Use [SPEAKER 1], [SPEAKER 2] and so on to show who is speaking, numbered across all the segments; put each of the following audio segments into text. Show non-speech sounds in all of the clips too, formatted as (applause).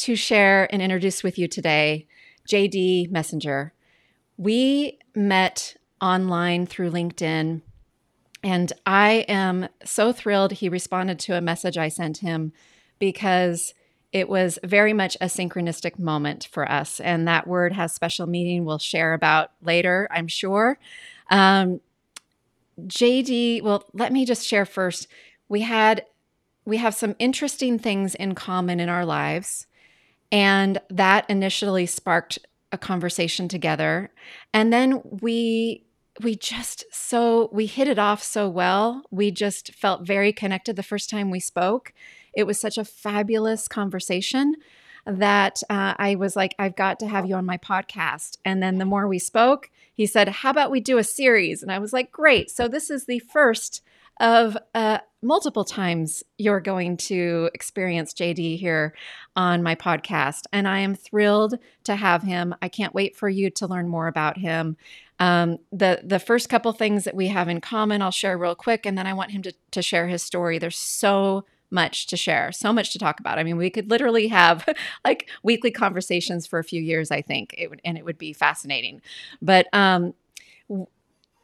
[SPEAKER 1] to share and introduce with you today JD Messinger. We met online through LinkedIn, and I am so thrilled he responded to a message I sent him because it was very much a synchronistic moment for us. And that word has special meaning we'll share about later, I'm sure. Um, JD, well, let me just share first. We had we have some interesting things in common in our lives. And that initially sparked a conversation together. And then we we just so we hit it off so well. We just felt very connected the first time we spoke. It was such a fabulous conversation that uh, I was like, I've got to have you on my podcast. And then the more we spoke, he said, How about we do a series? And I was like, Great. So this is the first of uh, multiple times you're going to experience JD here on my podcast. And I am thrilled to have him. I can't wait for you to learn more about him. Um, the the first couple things that we have in common, I'll share real quick, and then I want him to, to share his story. There's so much to share, so much to talk about. I mean, we could literally have (laughs) like weekly conversations for a few years, I think, it would, and it would be fascinating. But um,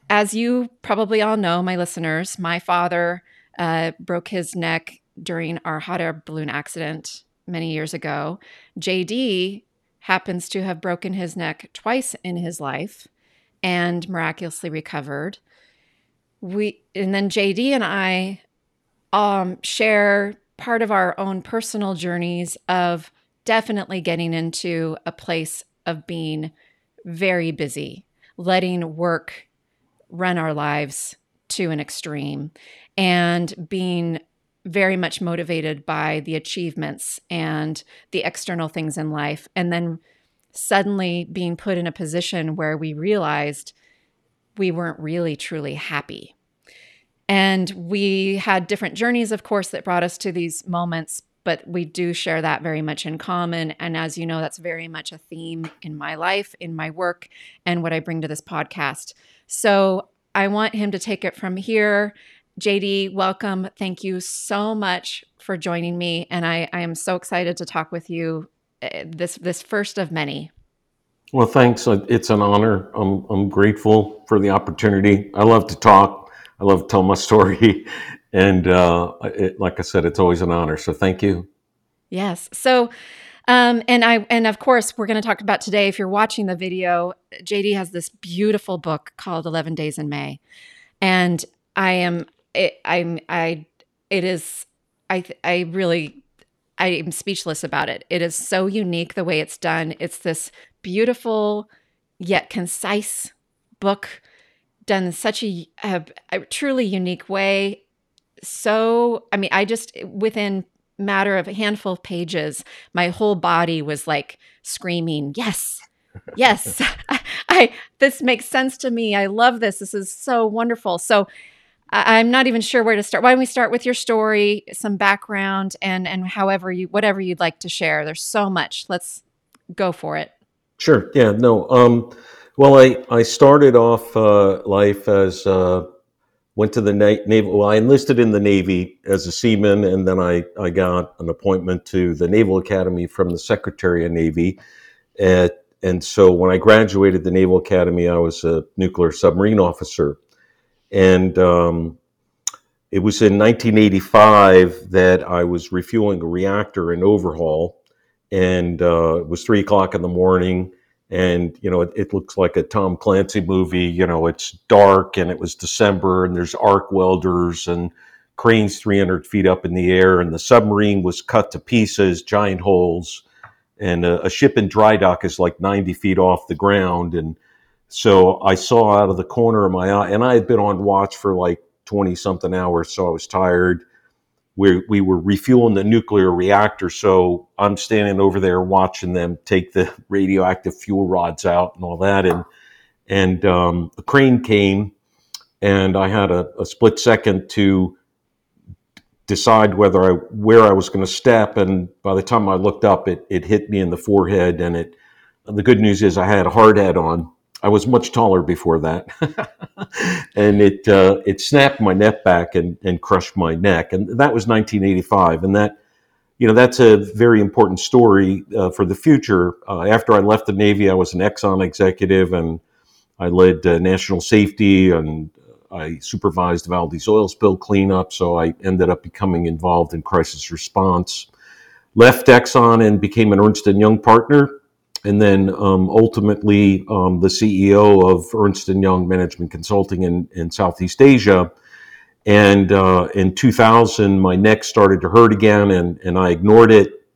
[SPEAKER 1] as you probably all know, my listeners, my father uh, broke his neck during our hot air balloon accident many years ago. JD happens to have broken his neck twice in his life and miraculously recovered. We and then JD and I um, share part of our own personal journeys of definitely getting into a place of being very busy, letting work run our lives to an extreme and being very much motivated by the achievements and the external things in life. And then suddenly being put in a position where we realized we weren't really truly happy. And we had different journeys, of course, that brought us to these moments, but we do share that very much in common. And as you know, that's very much a theme in my life, in my work, and what I bring to this podcast. So I want him to take it from here. JD, welcome. Thank you so much for joining me. And I, I am so excited to talk with you eh, this this first of many.
[SPEAKER 2] Well, thanks. Uh, it's an honor. I'm, I'm grateful for the opportunity. I love to talk. I love to tell my (laughs) story. And uh, it, like I said, it's always an honor. So thank you.
[SPEAKER 1] Yes. So um, and I and of course we're going to talk about today. If you're watching the video, JD has this beautiful book called Eleven Days in May, and I am it, I'm I it is I I really I am speechless about it. It is so unique the way it's done. It's this beautiful yet concise book done in such a, a, a truly unique way. So I mean, I just within matter of a handful of pages, my whole body was like screaming, "Yes, yes, I, (laughs) I, this makes sense to me. I love this. This is so wonderful." So I, I'm not even sure where to start. Why don't we start with your story, some background, and and however you whatever you'd like to share. There's so much. Let's go for it.
[SPEAKER 2] Sure. Yeah. No. Um, well, I I started off uh, life as uh, went to the Na- Navy. Well, I enlisted in the Navy as a seaman, and then I, I got an appointment to the Naval Academy from the Secretary of Navy. At, and so when I graduated the Naval Academy, I was a nuclear submarine officer. And um, it was in 1985 that I was refueling a reactor in overhaul. And uh, it was three o'clock in the morning. and you know it, it, looks like a tom clancy movie you know it's dark and it was december and there's arc welders and cranes 300 feet up in the air and the submarine was cut to pieces giant holes and a, a ship in dry dock is like 90 feet off the ground and so i saw out of the corner of my eye and i had been on watch for like 20 something hours so i was tired we, we were refueling the nuclear reactor. So I'm standing over there watching them take the (laughs) radioactive fuel rods out and all that. And, and um, a crane came, and I had a, a split second to decide whether I where I was going to step. And by the time I looked up, it, it hit me in the forehead. And it the good news is I had a hard hat on. I was much taller before that, (laughs) and it uh, it snapped my neck back and, and crushed my neck, and that was 1985, and that you know that's a very important story uh, for the future. Uh, after I left the Navy, I was an Exxon executive, and I led uh, national safety, and I supervised Valdez oil spill cleanup. So I ended up becoming involved in crisis response. Left Exxon and became an Ernst and Young partner and then um, ultimately um, the CEO of Ernst & Young Management Consulting in, in Southeast Asia. And uh, in 2000, my neck started to hurt again, and, and I ignored it.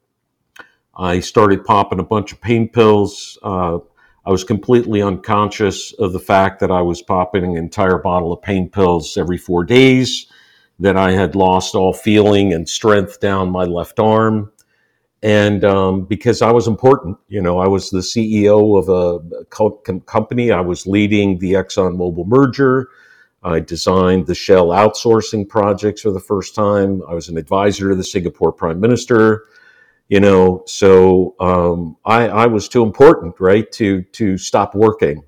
[SPEAKER 2] I started popping a bunch of pain pills. Uh, I was completely unconscious of the fact that I was popping an entire bottle of pain pills every four days, that I had lost all feeling and strength down my left arm and um, because I was important, you know, I was the CEO of a co- company. I was leading the ExxonMobil merger. I designed the Shell outsourcing projects for the first time. I was an advisor to the Singapore Prime Minister. You know, so um, I, I, was too important, right, to to stop working.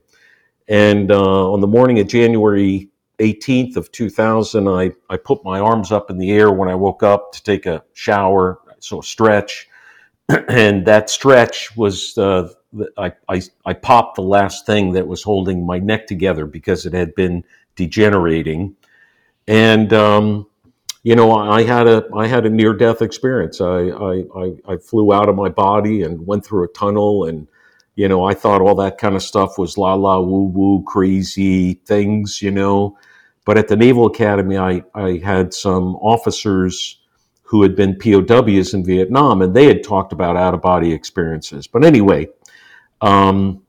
[SPEAKER 2] And uh, on the morning of January 18th of 2000, I, I put my arms up in the air when I woke up to take a shower, so stretch (clears throat) and that stretch was uh, I, I, I popped the last thing that was holding my neck together because it had been degenerating, and um, you know I had a I had a near death experience. I, I, I I flew out of my body and went through a tunnel, and you know I thought all that kind of stuff was la la woo woo crazy things, you know. But at the Naval Academy, I I had some officers who had been POWs in Vietnam, and they had talked about out of body experiences. But anyway, um,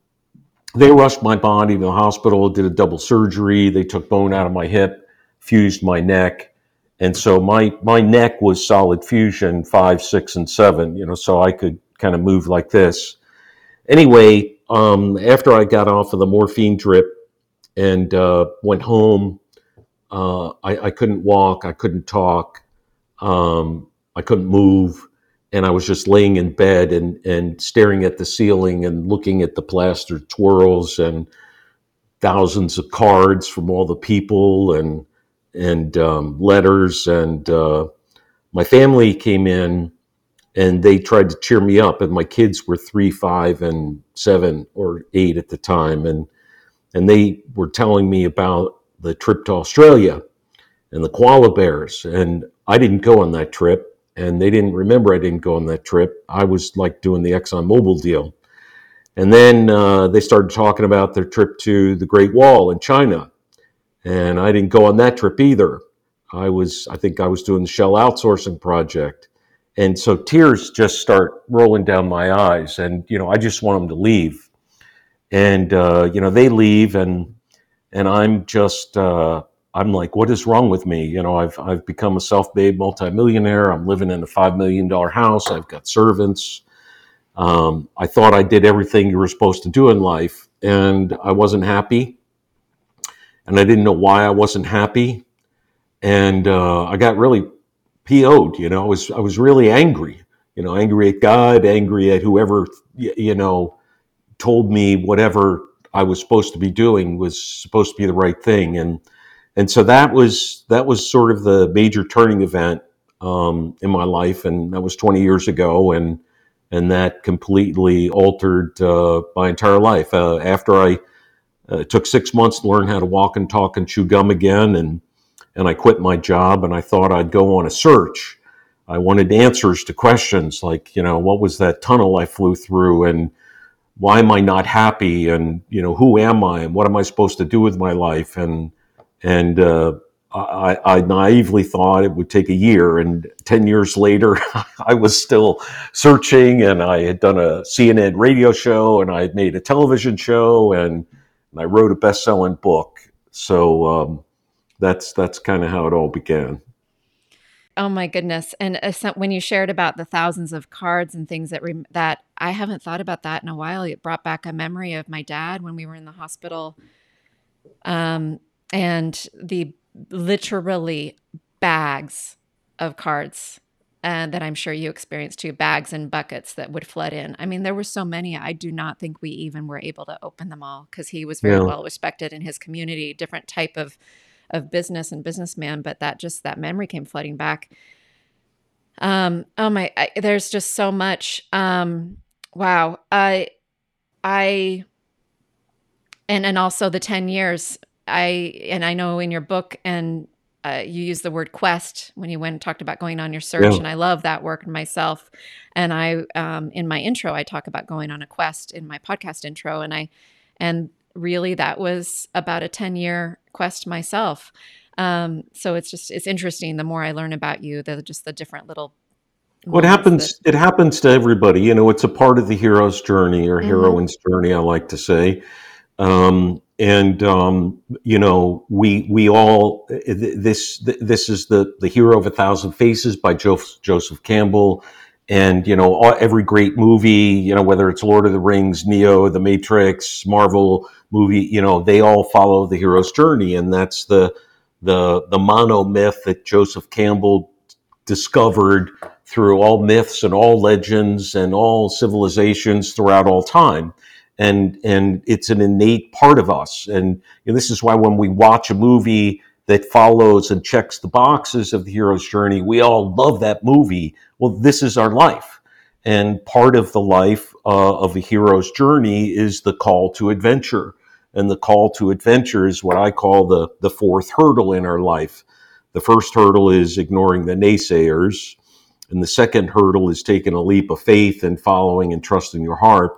[SPEAKER 2] they rushed my body to the hospital, did a double surgery. They took bone out of my hip, fused my neck. And so my, my neck was solid fusion five, six, and seven, you know, so I could kind of move like this. Anyway, um, after I got off of the morphine drip and uh, went home, uh, I, I couldn't walk, I couldn't talk. Um, I couldn't move, and I was just laying in bed and and staring at the ceiling and looking at the plaster twirls and thousands of cards from all the people and and um, letters and uh, my family came in and they tried to cheer me up and my kids were three five and seven or eight at the time and and they were telling me about the trip to australia and the koala bears and I didn't go on that trip, and they didn't remember I didn't go on that trip. I was like doing the ExxonMobil deal. And then uh, they started talking about their trip to the Great Wall in China. And I didn't go on that trip either. I was, I think I was doing the Shell outsourcing project. And so tears just start rolling down my eyes. And, you know, I just want them to leave. And, uh, you know, they leave and, and I'm just, uh, I'm like, what is wrong with me? You know, I've I've become a self-made multimillionaire. I'm living in a five million dollar house. I've got servants. Um, I thought I did everything you were supposed to do in life, and I wasn't happy. And I didn't know why I wasn't happy, and uh, I got really PO'd. You know, I was I was really angry. You know, angry at God, angry at whoever you know told me whatever I was supposed to be doing was supposed to be the right thing, and and so that was that was sort of the major turning event um, in my life, and that was 20 years ago, and and that completely altered uh, my entire life. Uh, after I uh, it took six months to learn how to walk and talk and chew gum again, and and I quit my job, and I thought I'd go on a search. I wanted answers to questions like, you know, what was that tunnel I flew through, and why am I not happy? And you know, who am I? And what am I supposed to do with my life? And and uh, I, I, naively thought it would take a year, and ten years later, (laughs) I was still searching. And I had done a CNN radio show, and I had made a television show, and, and I wrote a best-selling book. So um, that's that's kind of how it all began.
[SPEAKER 1] Oh my goodness! And uh, when you shared about the thousands of cards and things that re- that I haven't thought about that in a while, it brought back a memory of my dad when we were in the hospital, um, and the literally bags of cards and that I'm sure you experienced too bags and buckets that would flood in. I mean, there were so many. I do not think we even were able to open them all because he was very well respected in his community, different type of of business and businessman, but that just that memory came flooding back. Um, oh my, I, there's just so much. Um, wow. I, I, and and also the ten years. I and I know in your book and uh, you use the word quest when you went and talked about going on your search, yeah. and I love that work myself. And I, um, in my intro, I talk about going on a quest in my podcast intro, and I, and really that was about a 10 year quest myself. Um, so it's just, it's interesting. The more I learn about you, the just the different little
[SPEAKER 2] what happens that- it happens to everybody you know it's a part of the hero's journey or mm-hmm. heroine's journey i like to say um, and um, you know we we all this this is the the hero of a thousand faces by joseph, joseph campbell. And you know every great movie you know whether it's lord of the rings neo the matrix marvel movie you know they all follow the hero's journey. And that's the the the mono myth that joseph campbell discovered through all myths and all legends and all civilizations throughout all time and and it's an innate part of us and you know, this is why when we watch a movie that follows and checks the boxes of the hero's journey. We all love that movie. Well, this is our life. And part of the life uh, of a hero's journey is the call to adventure. And the call to adventure is what I call the, the fourth hurdle in our life. The first hurdle is ignoring the naysayers. And the second hurdle is taking a leap of faith and following and trusting your heart.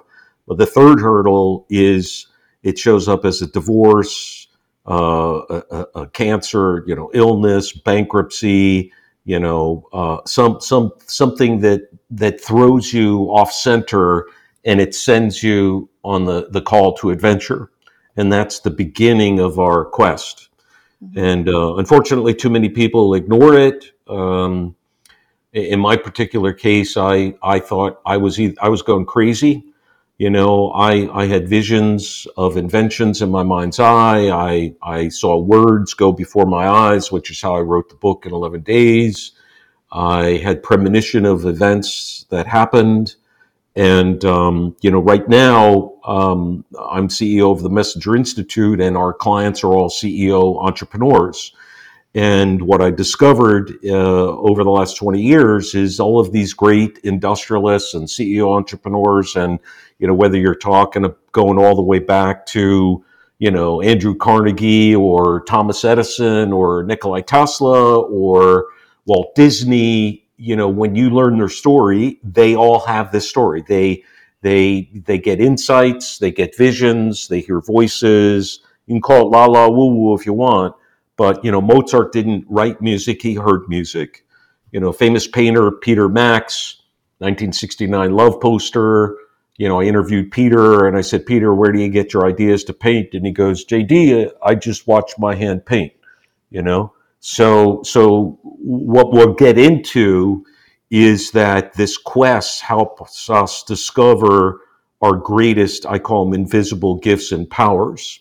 [SPEAKER 2] But the third hurdle is it shows up as a divorce, uh, a, a, cancer, you know, illness, bankruptcy, you know, uh, some some something that that throws you off center and it sends you on the the call to adventure, and that's the beginning of our quest. Mm-hmm. And uh, unfortunately, too many people ignore it. Um, in my particular case, I I thought I was either, I was going crazy you know, I, I had visions of inventions in my mind's eye. I, I saw words go before my eyes, which is how I wrote the book in 11 days. I had premonition of events that happened. And, um, you know, right now, um, I'm CEO of the Messinger Institute, and our clients are all CEO entrepreneurs. And what I discovered uh, over the last 20 years is all of these great industrialists and CEO entrepreneurs, and you know whether you're talking of going all the way back to you know Andrew Carnegie or Thomas Edison or Nikolai Tesla or Walt Disney. You know, when you learn their story, they all have this story. They they they get insights, they get visions, they hear voices. You can call it la la woo woo if you want but you know, Mozart didn't write music; he heard music. You know, famous painter Peter Max, 1969 love poster. You know, I interviewed Peter and I said, Peter, where do you get your ideas to paint? And he goes, JD, I just watch my hand paint. You know, so so what we'll get into is that this quest helps us discover our greatest, I call them invisible gifts and powers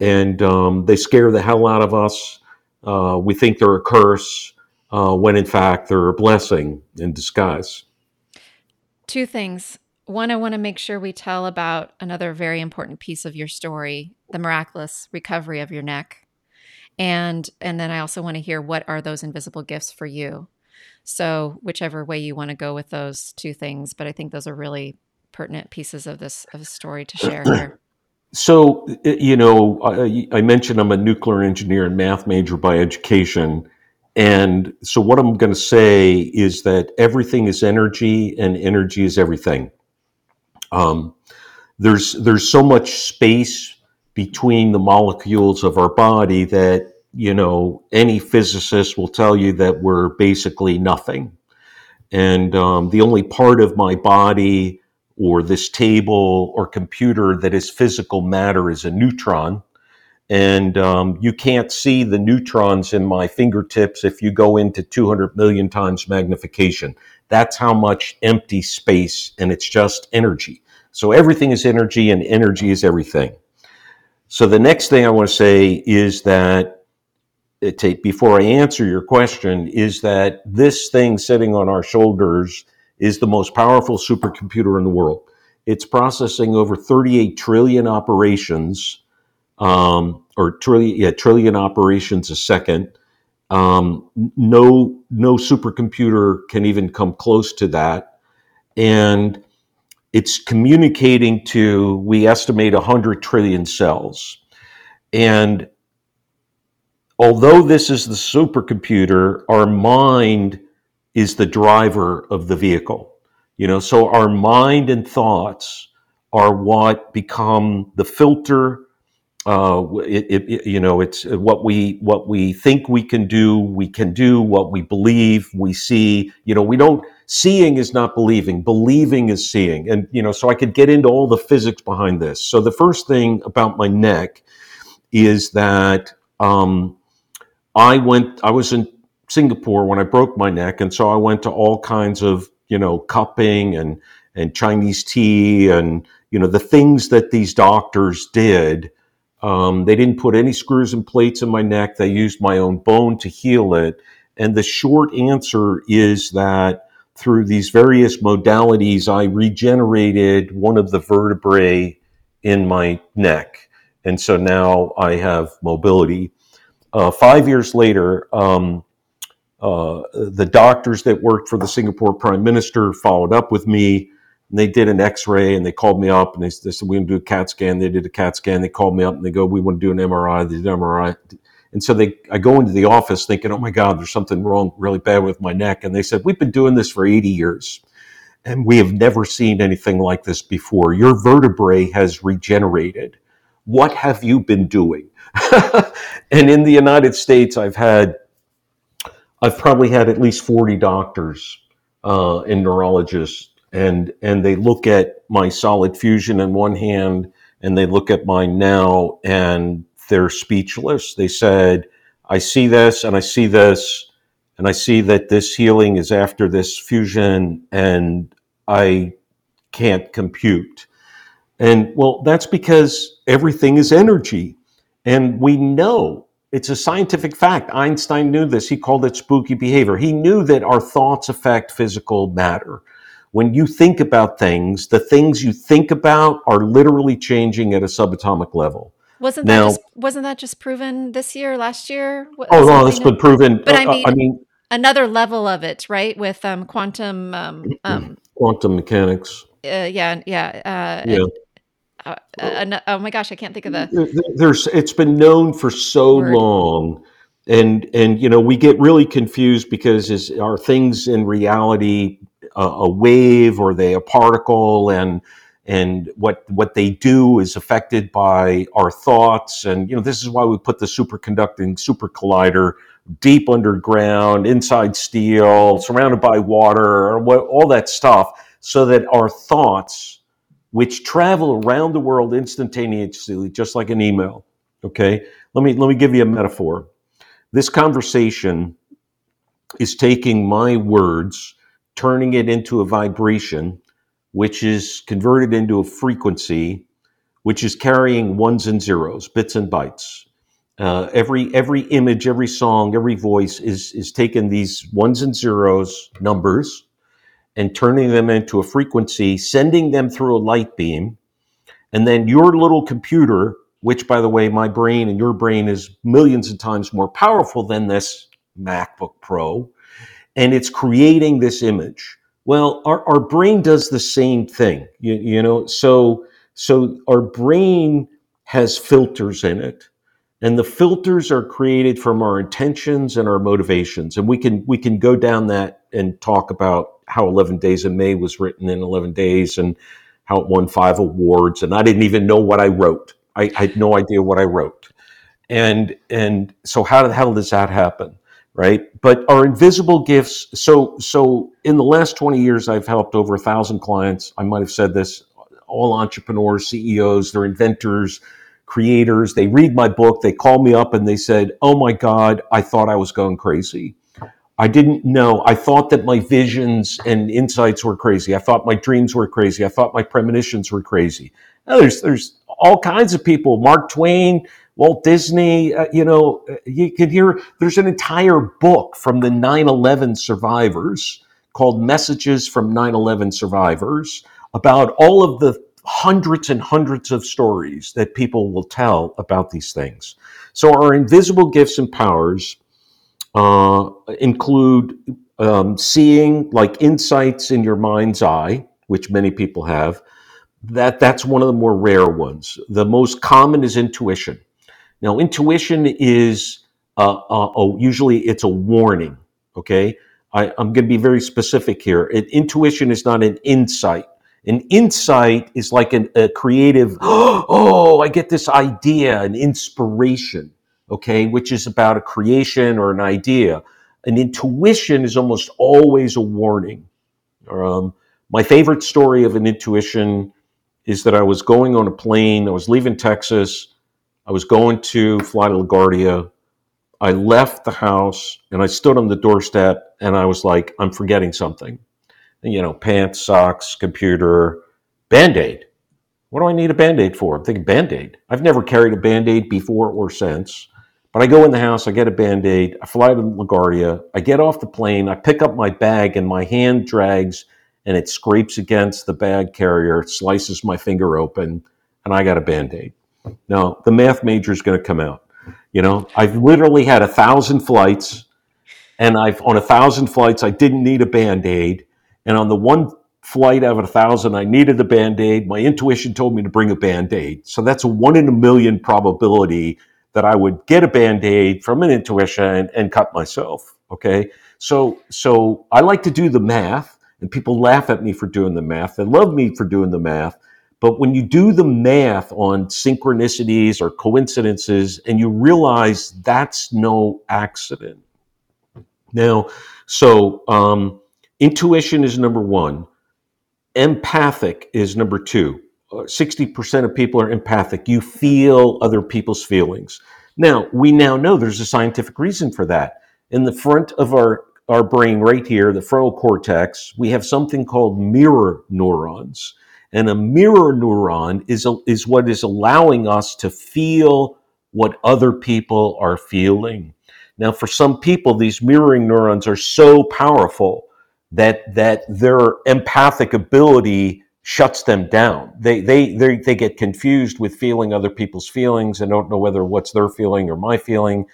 [SPEAKER 2] and um, they scare the hell out of us. Uh, we think they're a curse, uh, when in fact they're a blessing in disguise.
[SPEAKER 1] Two things. One, I want to make sure we tell about another very important piece of your story, the miraculous recovery of your neck. And and then I also want to hear what are those invisible gifts for you. So whichever way you want to go with those two things, but I think those are really pertinent pieces of this of a story to share here. (clears throat)
[SPEAKER 2] So, you know, I, I, mentioned I'm a nuclear engineer and math major by education. And so, what I'm going to say is that everything is energy and energy is everything. Um, there's there's so much space between the molecules of our body that you know any physicist will tell you that we're basically nothing and um, the only part of my body or this table or computer that is physical matter is a neutron. And um, you can't see the neutrons in my fingertips if you go into 200 million times magnification. That's how much empty space and it's just energy. So everything is energy and energy is everything. So the next thing i want to say is that take, before I answer your question is that this thing sitting on our shoulders is the most powerful supercomputer in the world. It's processing over 38 trillion operations, um, or trillion, yeah, trillion operations a second. Um, no, no supercomputer can even come close to that. And it's communicating to, we estimate 100 trillion cells. And although this is the supercomputer, our mind is the driver of the vehicle. You know, so our mind and thoughts are what become the filter. Uh, it, it, you know, it's what we what we think we can do. We can do what we believe. We see. You know, we don't. Seeing is not believing. Believing is seeing. And you know, so I could get into all the physics behind this. So the first thing about my neck is that um, I went, I was in Singapore when I broke my neck. And so I went to all kinds of, you know, cupping and, and Chinese tea and, you know, the things that these doctors did. Um, they didn't put any screws and plates in my neck. They used my own bone to heal it. And the short answer is that through these various modalities, I regenerated one of the vertebrae in my neck. And so now I have mobility. Uh, five years later, um, uh, the doctors that worked for the Singapore Prime Minister followed up with me. And they did an X-ray, and they called me up, and they, they said, "We want to do a CAT scan." They did a CAT scan. They called me up, and they go, "We want to do an MRI." They did an MRI, and so they, I go into the office thinking, "Oh my God, there's something wrong, really bad with my neck." And they said, "We've been doing this for 80 years, and we have never seen anything like this before. Your vertebrae has regenerated. What have you been doing?" (laughs) and in the United States, I've had, I've probably had at least 40 doctors uh, and neurologists, and, and they look at my solid fusion in one hand and they look at mine now and they're speechless. They said, I see this and I see this and I see that this healing is after this fusion and I can't compute. And well, that's because everything is energy. And we know it's a scientific fact. Einstein knew this. He called it spooky behavior. He knew that our thoughts affect physical matter. When you think about things, the things you think about are literally changing at a subatomic level.
[SPEAKER 1] Wasn't that now, just, wasn't that just proven this year, last year?
[SPEAKER 2] Oh no, it's been proven.
[SPEAKER 1] But I uh, mean, I mean, another level of it, right? With um, quantum, um,
[SPEAKER 2] um, (clears throat) quantum mechanics.
[SPEAKER 1] Uh, yeah, yeah, uh, yeah. Uh, uh, oh my gosh, I can't think of
[SPEAKER 2] the. There's it's been known for so word. long, and and you know we get really confused because is are things in reality a, a wave or they a particle and and what what they do is affected by our thoughts and you know this is why we put the superconducting super collider deep underground inside steel surrounded by water all that stuff so that our thoughts which travel around the world instantaneously, just like an email. Okay, let me let me give you a metaphor. This conversation is taking my words, turning it into a vibration, which is converted into a frequency, which is carrying ones and zeros, bits and bytes. Uh, every every image, every song, every voice is is taking these ones and zeros numbers and turning them into a frequency, sending them through a light beam. And then your little computer, which by the way, my brain and your brain is millions of times more powerful than this MacBook Pro, and it's creating this image. Well, our, our brain does the same thing, you, you know, so, so our brain has filters in it and the filters are created from our intentions and our motivations and we can we can go down that and talk about how 11 days of may was written in 11 days and how it won five awards, and I didn't even know what I wrote. I, I had no idea what I wrote, and and so how the hell does that happen, right? But our invisible gifts. So so in the last twenty years, I've helped over a thousand clients. I might have said this. All entrepreneurs, CEOs, they're inventors, creators. They read my book. They call me up and they said, "Oh my God, I thought I was going crazy." I didn't know. I thought that my visions and insights were crazy. I thought my dreams were crazy. I thought my premonitions were crazy. Now, there's there's all kinds of people. Mark Twain, Walt Disney. Uh, you know, you can hear. There's an entire book from the 9/11 survivors called "Messages from 9/11 Survivors" about all of the hundreds and hundreds of stories that people will tell about these things. So our invisible gifts and powers uh, include um, seeing like insights in your mind's eye, which many people have. That that's one of the more rare ones. The most common is intuition. Now, intuition is uh, uh, oh, usually it's a warning. Okay, I, am going to be very specific here. It, intuition is not an insight. An insight is like an, a creative. (gasps) Oh, I get this idea, an inspiration okay, which is about a creation or an idea. An intuition is almost always a warning. Um, my favorite story of an intuition is that I was going on a plane, I was leaving Texas, I was going to fly to LaGuardia. I left the house and I stood on the doorstep and I was like, I'm forgetting something. And, you know, pants, socks, computer, band aid. What do I need a band aid for? I'm thinking band aid. I've never carried a band aid before or since. But I go in the house, I get a band aid, I fly to LaGuardia, I get off the plane, I pick up my bag, and my hand drags and it scrapes against the bag carrier, slices my finger open, and I got a band aid. Now, the math major is going to come out. You know, I've literally had a thousand flights, and I've on a thousand flights, I didn't need a band aid. And on the one flight out of a thousand, I needed a band aid. My intuition told me to bring a band aid. So that's a one in a million probability that I would get a band-aid from an intuition and cut myself. Okay. So so I like to do the math, and people laugh at me for doing the math. They love me for doing the math. But when you do the math on synchronicities or coincidences and you realize that's no accident. Now, so um, intuition is number one, empathic is number two. 60% of people are empathic. You feel other people's feelings. Now, we now know there's a scientific reason for that. In the front of our, our brain, right here, the frontal cortex, we have something called mirror neurons. And a mirror neuron is, a, is what is allowing us to feel what other people are feeling. Now, for some people, these mirroring neurons are so powerful that, that their empathic ability shuts them down. They, they, they, get confused with feeling other people's feelings and don't know whether what's their feeling or my feeling.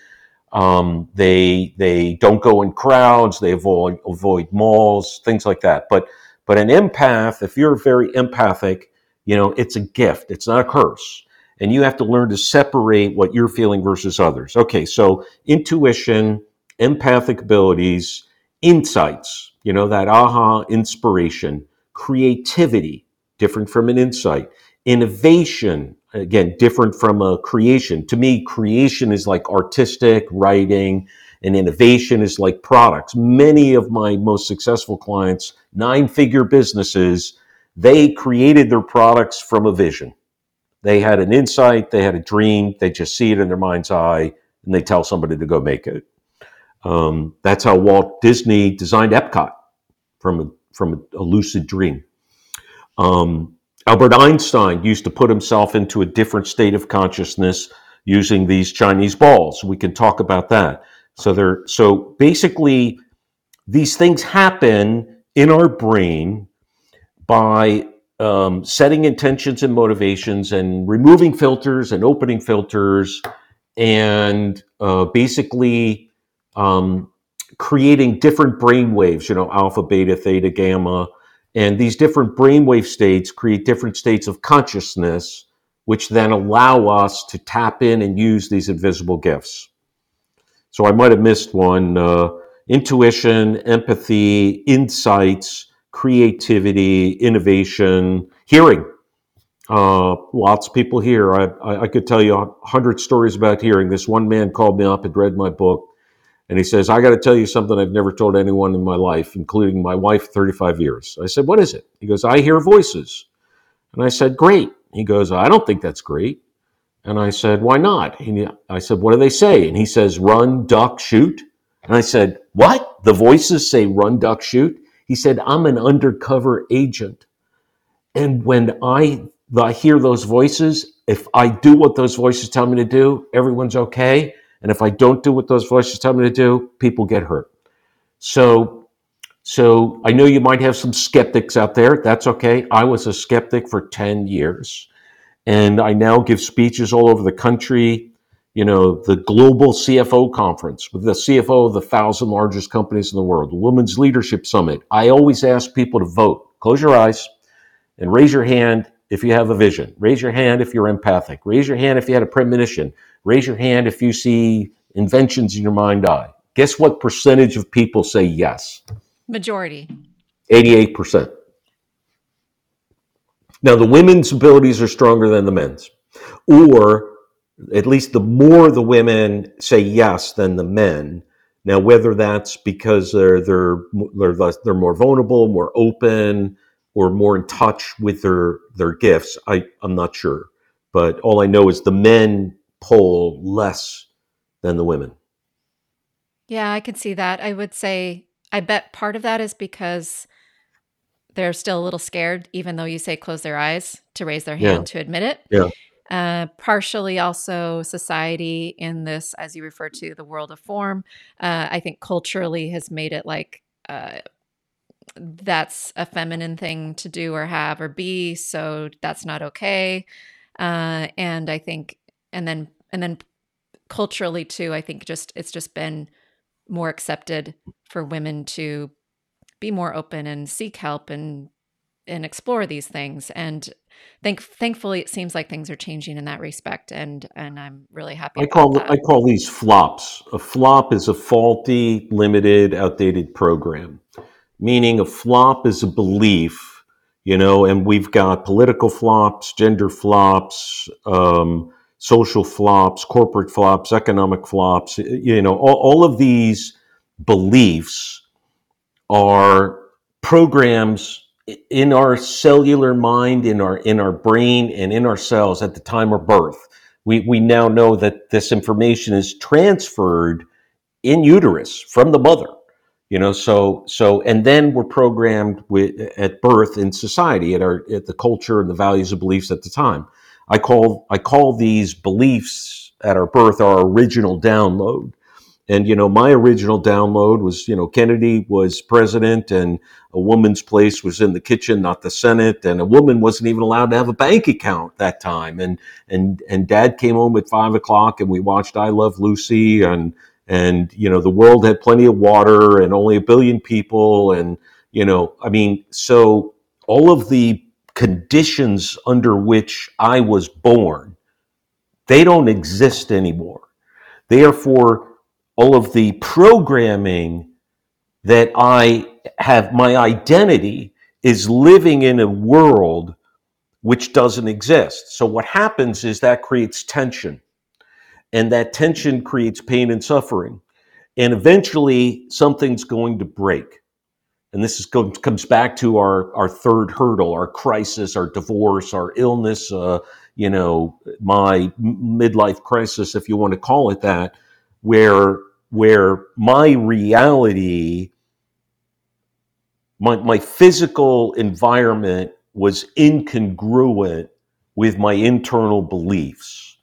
[SPEAKER 2] Um, they, they don't go in crowds. They avoid, avoid malls, things like that. But, but an empath, if you're very empathic, you know, it's a gift. It's not a curse. And you have to learn to separate what you're feeling versus others. Okay. So intuition, empathic abilities, insights, you know, that aha inspiration, creativity, different from an insight. Innovation, again, different from a creation. To me, creation is like artistic, writing, and innovation is like products. Many of my most successful clients, nine figure businesses, they created their products from a vision. They had an insight, they had a dream, they just see it in their mind's eye, and they tell somebody to go make it. Um, that's how Walt Disney designed Epcot from a, from a lucid dream. Um, Albert Einstein used to put himself into a different state of consciousness using these Chinese balls. We can talk about that. So there, so basically, these things happen in our brain by um, setting intentions and motivations and removing filters and opening filters and uh, basically um, creating different brain waves, you know, alpha, beta, theta, gamma, and these different brainwave states create different states of consciousness, which then allow us to tap in and use these invisible gifts. So I might have missed one uh, intuition, empathy, insights, creativity, innovation, Hearing. Uh, lots of people hear. I, I, I could tell you a hundred stories about hearing. This one man called me up and read my book, and he says, "I got to tell you something I've never told anyone in my life, including my wife, 35 years." I said, "What is it?" He goes, "I hear voices," and I said, "Great." He goes, "I don't think that's great." And I said, "Why not?" He, I said, "What do they say?" And he says, "Run, duck, shoot." And I said, What? The voices say run, duck, shoot? He said, I'm an undercover agent. And when I, I hear those voices, if I do what those voices tell me to do, everyone's okay. And if I don't do what those voices tell me to do, people get hurt. So, so I know you might have some skeptics out there. That's okay. I was a skeptic for 10 years. And I now give speeches all over the country you know, the global CFO conference with the CFO of the thousand largest companies in the world, the Women's Leadership Summit. I always ask people to vote. Close your eyes and raise your hand if you have a vision. Raise your hand if you're empathic. Raise your hand if you had a premonition. Raise your hand if you see inventions in your mind eye. Guess what percentage of people say yes?
[SPEAKER 1] Majority.
[SPEAKER 2] 88%. Now, the women's abilities are stronger than the men's. Or at least the more the women say yes than the men. Now, whether that's because they're they're they're, less, they're more vulnerable, more open, or more in touch with their their gifts, I I'm not sure. But all I know is the men poll less than the women.
[SPEAKER 1] Yeah, I could see that. I would say I bet part of that is because they're still a little scared, even though you say close their eyes to raise their hand yeah. to admit it.
[SPEAKER 2] Yeah.
[SPEAKER 1] Uh, partially also society in this, as you refer to, the world of form. Uh, I think culturally has made it like uh, that's a feminine thing to do or have or be, so that's not okay. Uh, and I think, and then, and then culturally too, I think just it's just been more accepted for women to be more open and seek help and and explore these things and thank thankfully it seems like things are changing in that respect and and i'm really happy
[SPEAKER 2] i call
[SPEAKER 1] that.
[SPEAKER 2] i call these flops a flop is a faulty limited outdated program meaning a flop is a belief you know and we've got political flops gender flops um, social flops corporate flops economic flops you know all, all of these beliefs are programs in our cellular mind, in our in our brain, and in our cells at the time of birth. We we now know that this information is transferred in uterus from the mother. You know, so so and then we're programmed with at birth in society at our at the culture and the values and beliefs at the time. I call I call these beliefs at our birth our original download. And you know, my original download was, you know, Kennedy was president, and a woman's place was in the kitchen, not the Senate, and a woman wasn't even allowed to have a bank account that time. And and and Dad came home at five o'clock, and we watched I Love Lucy, and and you know, the world had plenty of water, and only a billion people, and you know, I mean, so all of the conditions under which I was born, they don't exist anymore. Therefore all of the programming that I have, my identity is living in a world which doesn't exist. So what happens is that creates tension. And that tension creates pain and suffering. And eventually something's going to break. And this is, comes back to our, our third hurdle, our crisis, our divorce, our illness, uh, you know, my midlife crisis, if you want to call it that where where my reality my, my physical environment was incongruent with my internal beliefs.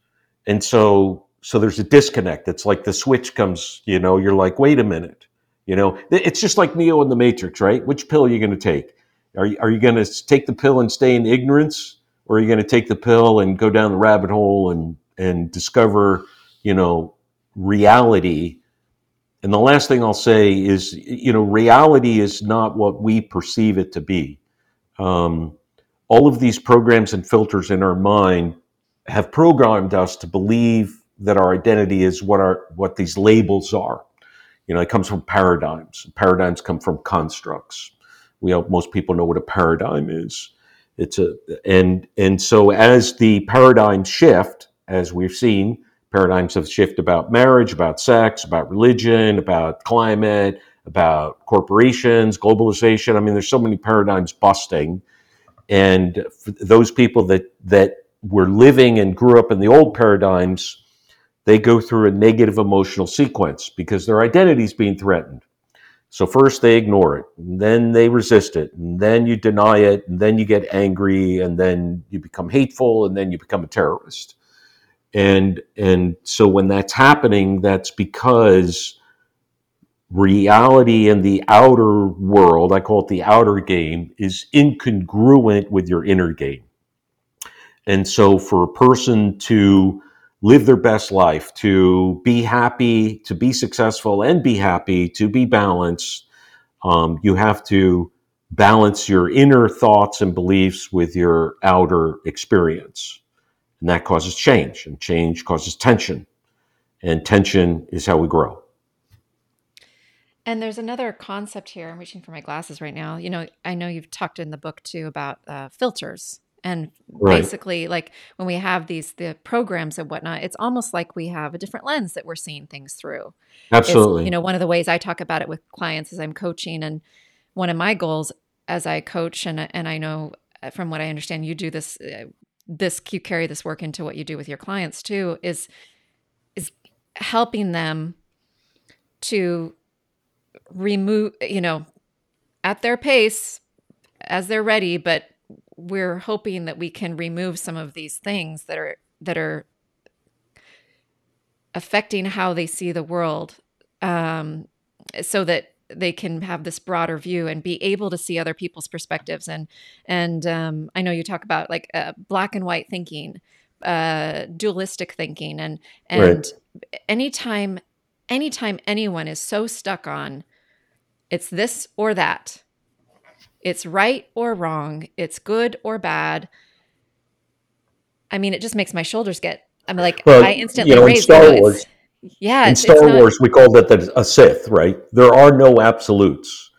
[SPEAKER 2] And so so there's a disconnect. It's like the switch comes you know you're like wait a minute you know it's just like neo in the matrix right which pill are you going to take are you, are you going to take the pill and stay in ignorance or are you going to take the pill and go down the rabbit hole and and discover you know reality. And the last thing I'll say is, you know, reality is not what we perceive it to be. Um, all of these programs and filters in our mind have programmed us to believe that our identity is what our what these labels are. You know, it comes from paradigms. Paradigms come from constructs. We most people know what a paradigm is, It's a and and so as the paradigms shift, as we've seen, paradigms have shifted about marriage, about sex, about religion, about climate, about corporations, globalization. I mean, there's so many paradigms busting, and those people that that were living and grew up in the old paradigms, they go through a negative emotional sequence because their identity is being threatened. So first they ignore it, then they resist it, and then you deny it, and then you get angry, and then you become hateful, and then you become a terrorist. And and so when that's happening, that's because reality in the outer world, I call it the outer game, is incongruent with your inner game. And so for a person to live their best life, to be happy, to be successful and be happy, to be balanced, um, you have to balance your inner thoughts and beliefs with your outer experience. And that causes change, and change causes tension. And tension is how we grow.
[SPEAKER 1] And there's another concept here. I'm reaching for my glasses right now. You know, I know you've talked in the book too about uh, filters and right. basically like when we have these the programs and whatnot it's almost like we have a different lens that we're seeing things through
[SPEAKER 2] absolutely
[SPEAKER 1] it's, you know one of the ways i talk about it with clients is i'm coaching and one of my goals as i coach and and i know uh, from what i understand you do this uh, this you carry this work into what you do with your clients too is is helping them to remove you know at their pace as they're ready but we're hoping that we can remove some of these things that are that are affecting how they see the world um, so that they can have this broader view and be able to see other people's perspectives and and um, i know you talk about like uh, black and white thinking uh, dualistic thinking and and right. anytime anytime anyone is so stuck on it's this or that it's right or wrong. It's good or bad. I mean, it just makes my shoulders get. I'm like, well, I instantly you know, raise.
[SPEAKER 2] Star
[SPEAKER 1] Wars, yeah,
[SPEAKER 2] in Star not, Wars, we call that the, a Sith, right? There are no absolutes,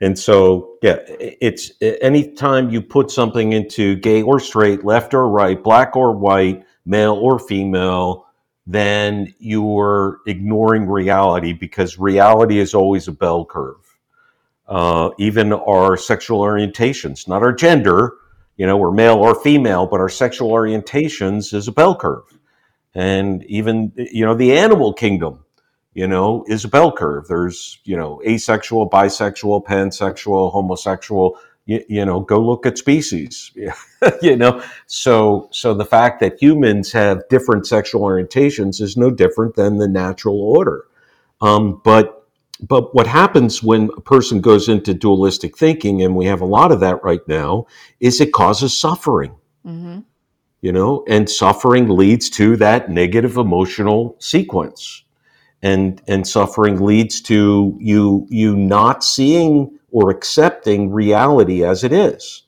[SPEAKER 2] and so yeah, it's anytime you put something into gay or straight, left or right, black or white, male or female, then you're ignoring reality because reality is always a bell curve uh, even our sexual orientations, not our gender, you know, we're male or female, but our sexual orientations is a bell curve. And even, you know, the animal kingdom, you know, is a bell curve. There's, you know, asexual, bisexual, pansexual, homosexual, you, you know, go look at species, (laughs) you know. So, so the fact that humans have different sexual orientations is no different than the natural order. Um, but but what happens when a person goes into dualistic thinking, and we have a lot of that right now, is it causes suffering. Mm-hmm. You know, and suffering leads to that negative emotional sequence. And and suffering leads to you you not seeing or accepting reality as it is.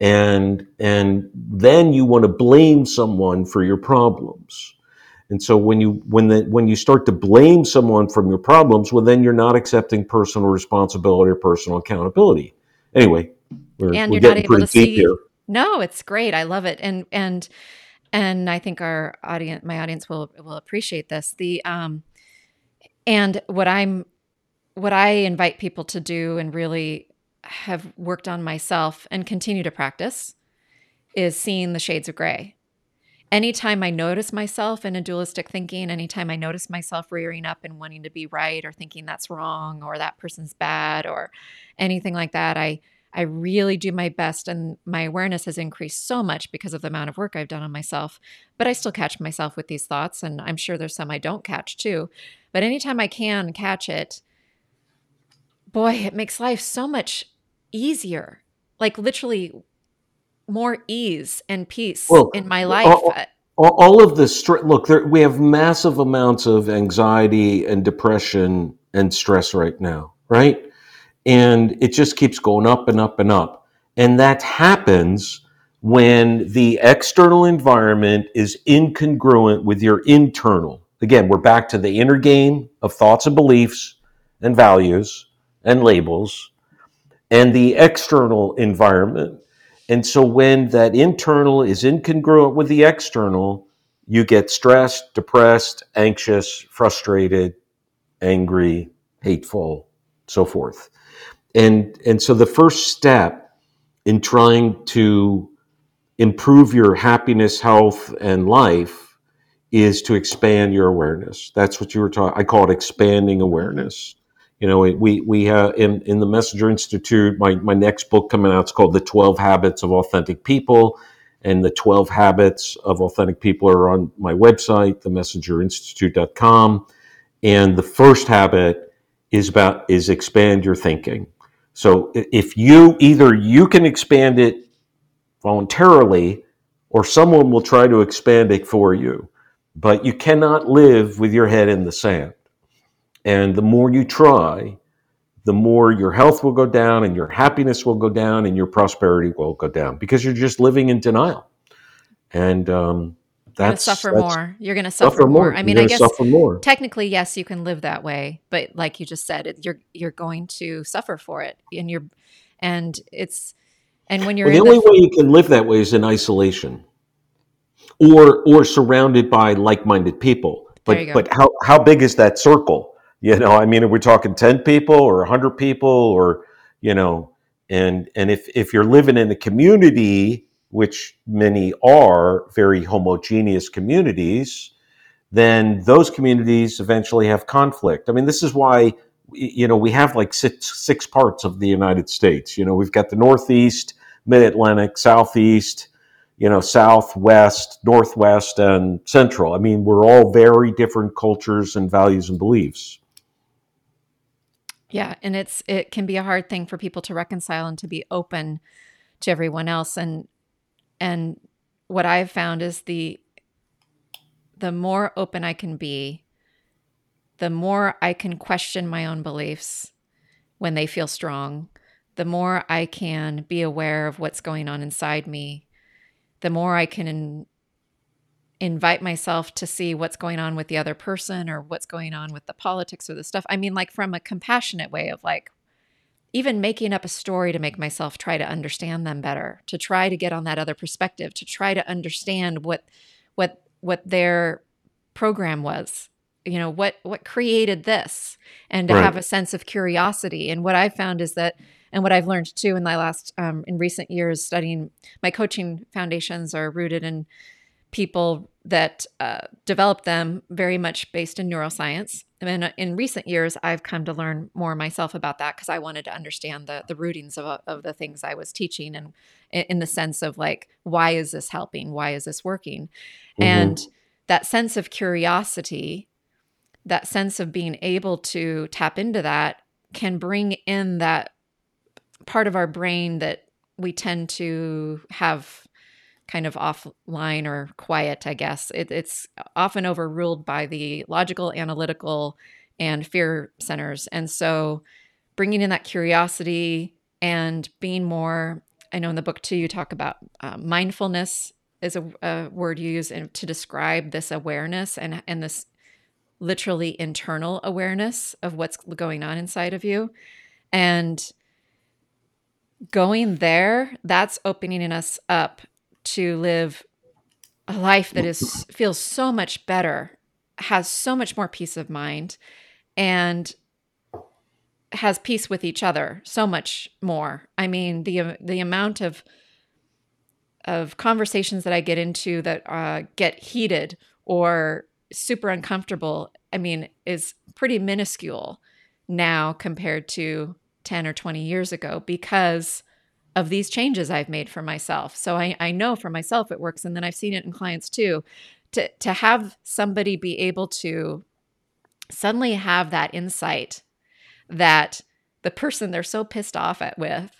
[SPEAKER 2] And and then you want to blame someone for your problems and so when you when the when you start to blame someone from your problems, well, then you're not accepting personal responsibility or personal accountability. Anyway,
[SPEAKER 1] we're, and we're you're not able to see. Here. No, it's great. I love it, and and and I think our audience, my audience, will will appreciate this. The um, and what I'm what I invite people to do and really have worked on myself and continue to practice is seeing the shades of gray anytime I notice myself in a dualistic thinking, anytime I notice myself rearing up and wanting to be right or thinking that's wrong or that person's bad or anything like that, I I really do my best and my awareness has increased so much because of the amount of work I've done on myself. But I still catch myself with these thoughts and I'm sure there's some I don't catch too. But anytime I can catch it, boy, it makes life so much easier. Like literally more ease and peace well, in my life. All,
[SPEAKER 2] all of this, look, there, we have massive amounts of anxiety and depression and stress right now, right? And it just keeps going up and up and up. And that happens when the external environment is incongruent with your internal. Again, we're back to the inner game of thoughts and beliefs and values and labels and the external environment And so when that internal is incongruent with the external, you get stressed, depressed, anxious, frustrated, angry, hateful, so forth. And and so the first step in trying to improve your happiness, health, and life is to expand your awareness. That's what you were talking. I call it expanding awareness. You know, we we have in in the Messinger Institute. My my next book coming out is called The Twelve Habits of Authentic People, and the Twelve Habits of Authentic People are on my website, themessingerinstitute.com. And the first habit is about is expand your thinking. So if you either you can expand it voluntarily, or someone will try to expand it for you, but you cannot live with your head in the sand. And the more you try, the more your health will go down and your happiness will go down and your prosperity will go down because you're just living in denial. And um, that's
[SPEAKER 1] suffer
[SPEAKER 2] that's,
[SPEAKER 1] more. You're going to suffer, suffer, more. I mean, I guess
[SPEAKER 2] more.
[SPEAKER 1] technically, yes, you can live that way, but like you just said, it, you're you're going to suffer for it, and you're and it's and when you're
[SPEAKER 2] well, the only the, way you can live that way is in isolation, or or surrounded by like-minded people. But but how how big is that circle? You know, I mean, are we talking 10 people or 100 people or, you know, and and if if you're living in a community which many are very homogeneous communities, then those communities eventually have conflict. I mean, this is why you know we have like six six parts of the United States. You know, we've got the Northeast, Mid Atlantic, Southeast, you know, Southwest, Northwest, and Central. I mean, we're all very different cultures and values and beliefs.
[SPEAKER 1] Yeah, and it's it can be a hard thing for people to reconcile and to be open to everyone else and and what I've found is the the more open I can be, the more I can question my own beliefs when they feel strong, the more I can be aware of what's going on inside me, the more I can invite myself to see what's going on with the other person or what's going on with the politics or the stuff. I mean, like from a compassionate way of like, even making up a story to make myself try to understand them better, to try to get on that other perspective, to try to understand what what what their program was. You know, what what created this and to right. have a sense of curiosity. And what I found is that and what I've learned too in my last um, in recent years studying my coaching foundations are rooted in people that uh, developed them very much based in neuroscience. And uh, in recent years, I've come to learn more myself about that because I wanted to understand the the rootings of, uh, of the things I was teaching, and in the sense of like, why is this helping? Why is this working? Mm-hmm. And that sense of curiosity, that sense of being able to tap into that, can bring in that part of our brain that we tend to have kind of offline or quiet, I guess. It, it's often overruled by the logical, analytical, and fear centers. And so bringing in that curiosity and being more, I know in the book too, you talk about uh, mindfulness is a, a word you use to describe this awareness and, and this literally internal awareness of what's going on inside of you. And going there, that's opening us up to live a life that is feels so much better, has so much more peace of mind, and has peace with each other so much more. I mean, the the amount of of conversations that I get into that uh, get heated or super uncomfortable, I mean, is pretty minuscule now compared to 10 or 20 years ago because of these changes I've made for myself. So I, I know for myself it works. And then I've seen it in clients too. To, to have somebody be able to suddenly have that insight that the person they're so pissed off at with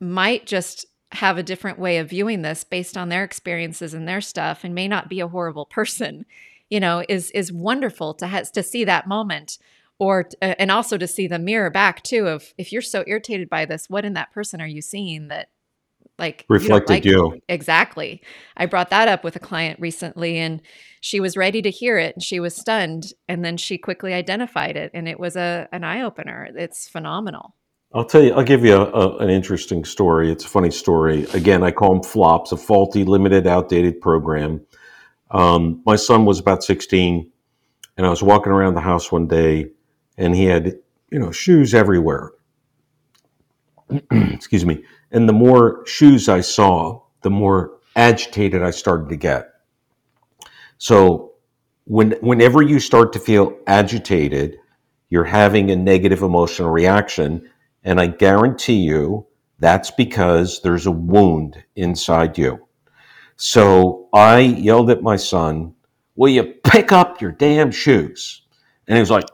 [SPEAKER 1] might just have a different way of viewing this based on their experiences and their stuff and may not be a horrible (laughs) person you know is is wonderful to ha- to see that moment or uh, and also to see the mirror back too of if you're so irritated by this what in that person are you seeing that like
[SPEAKER 2] reflected
[SPEAKER 1] you,
[SPEAKER 2] like you.
[SPEAKER 1] exactly i brought that up with a client recently and she was ready to hear it and she was stunned and then she quickly identified it and it was a an eye opener it's phenomenal
[SPEAKER 2] I'll tell you. I'll give you a, a, an interesting story. It's a funny story. Again, I call them flops, a faulty, limited, outdated program. Um, my son was about 16, and I was walking around the house one day, and he had you know shoes everywhere. (clears throat) Excuse me. And the more shoes I saw, the more agitated I started to get. So when whenever you start to feel agitated, you're having a negative emotional reaction. And I guarantee you that's because there's a wound inside you. So I yelled at my son, Will you pick up your damn shoes? And he was like,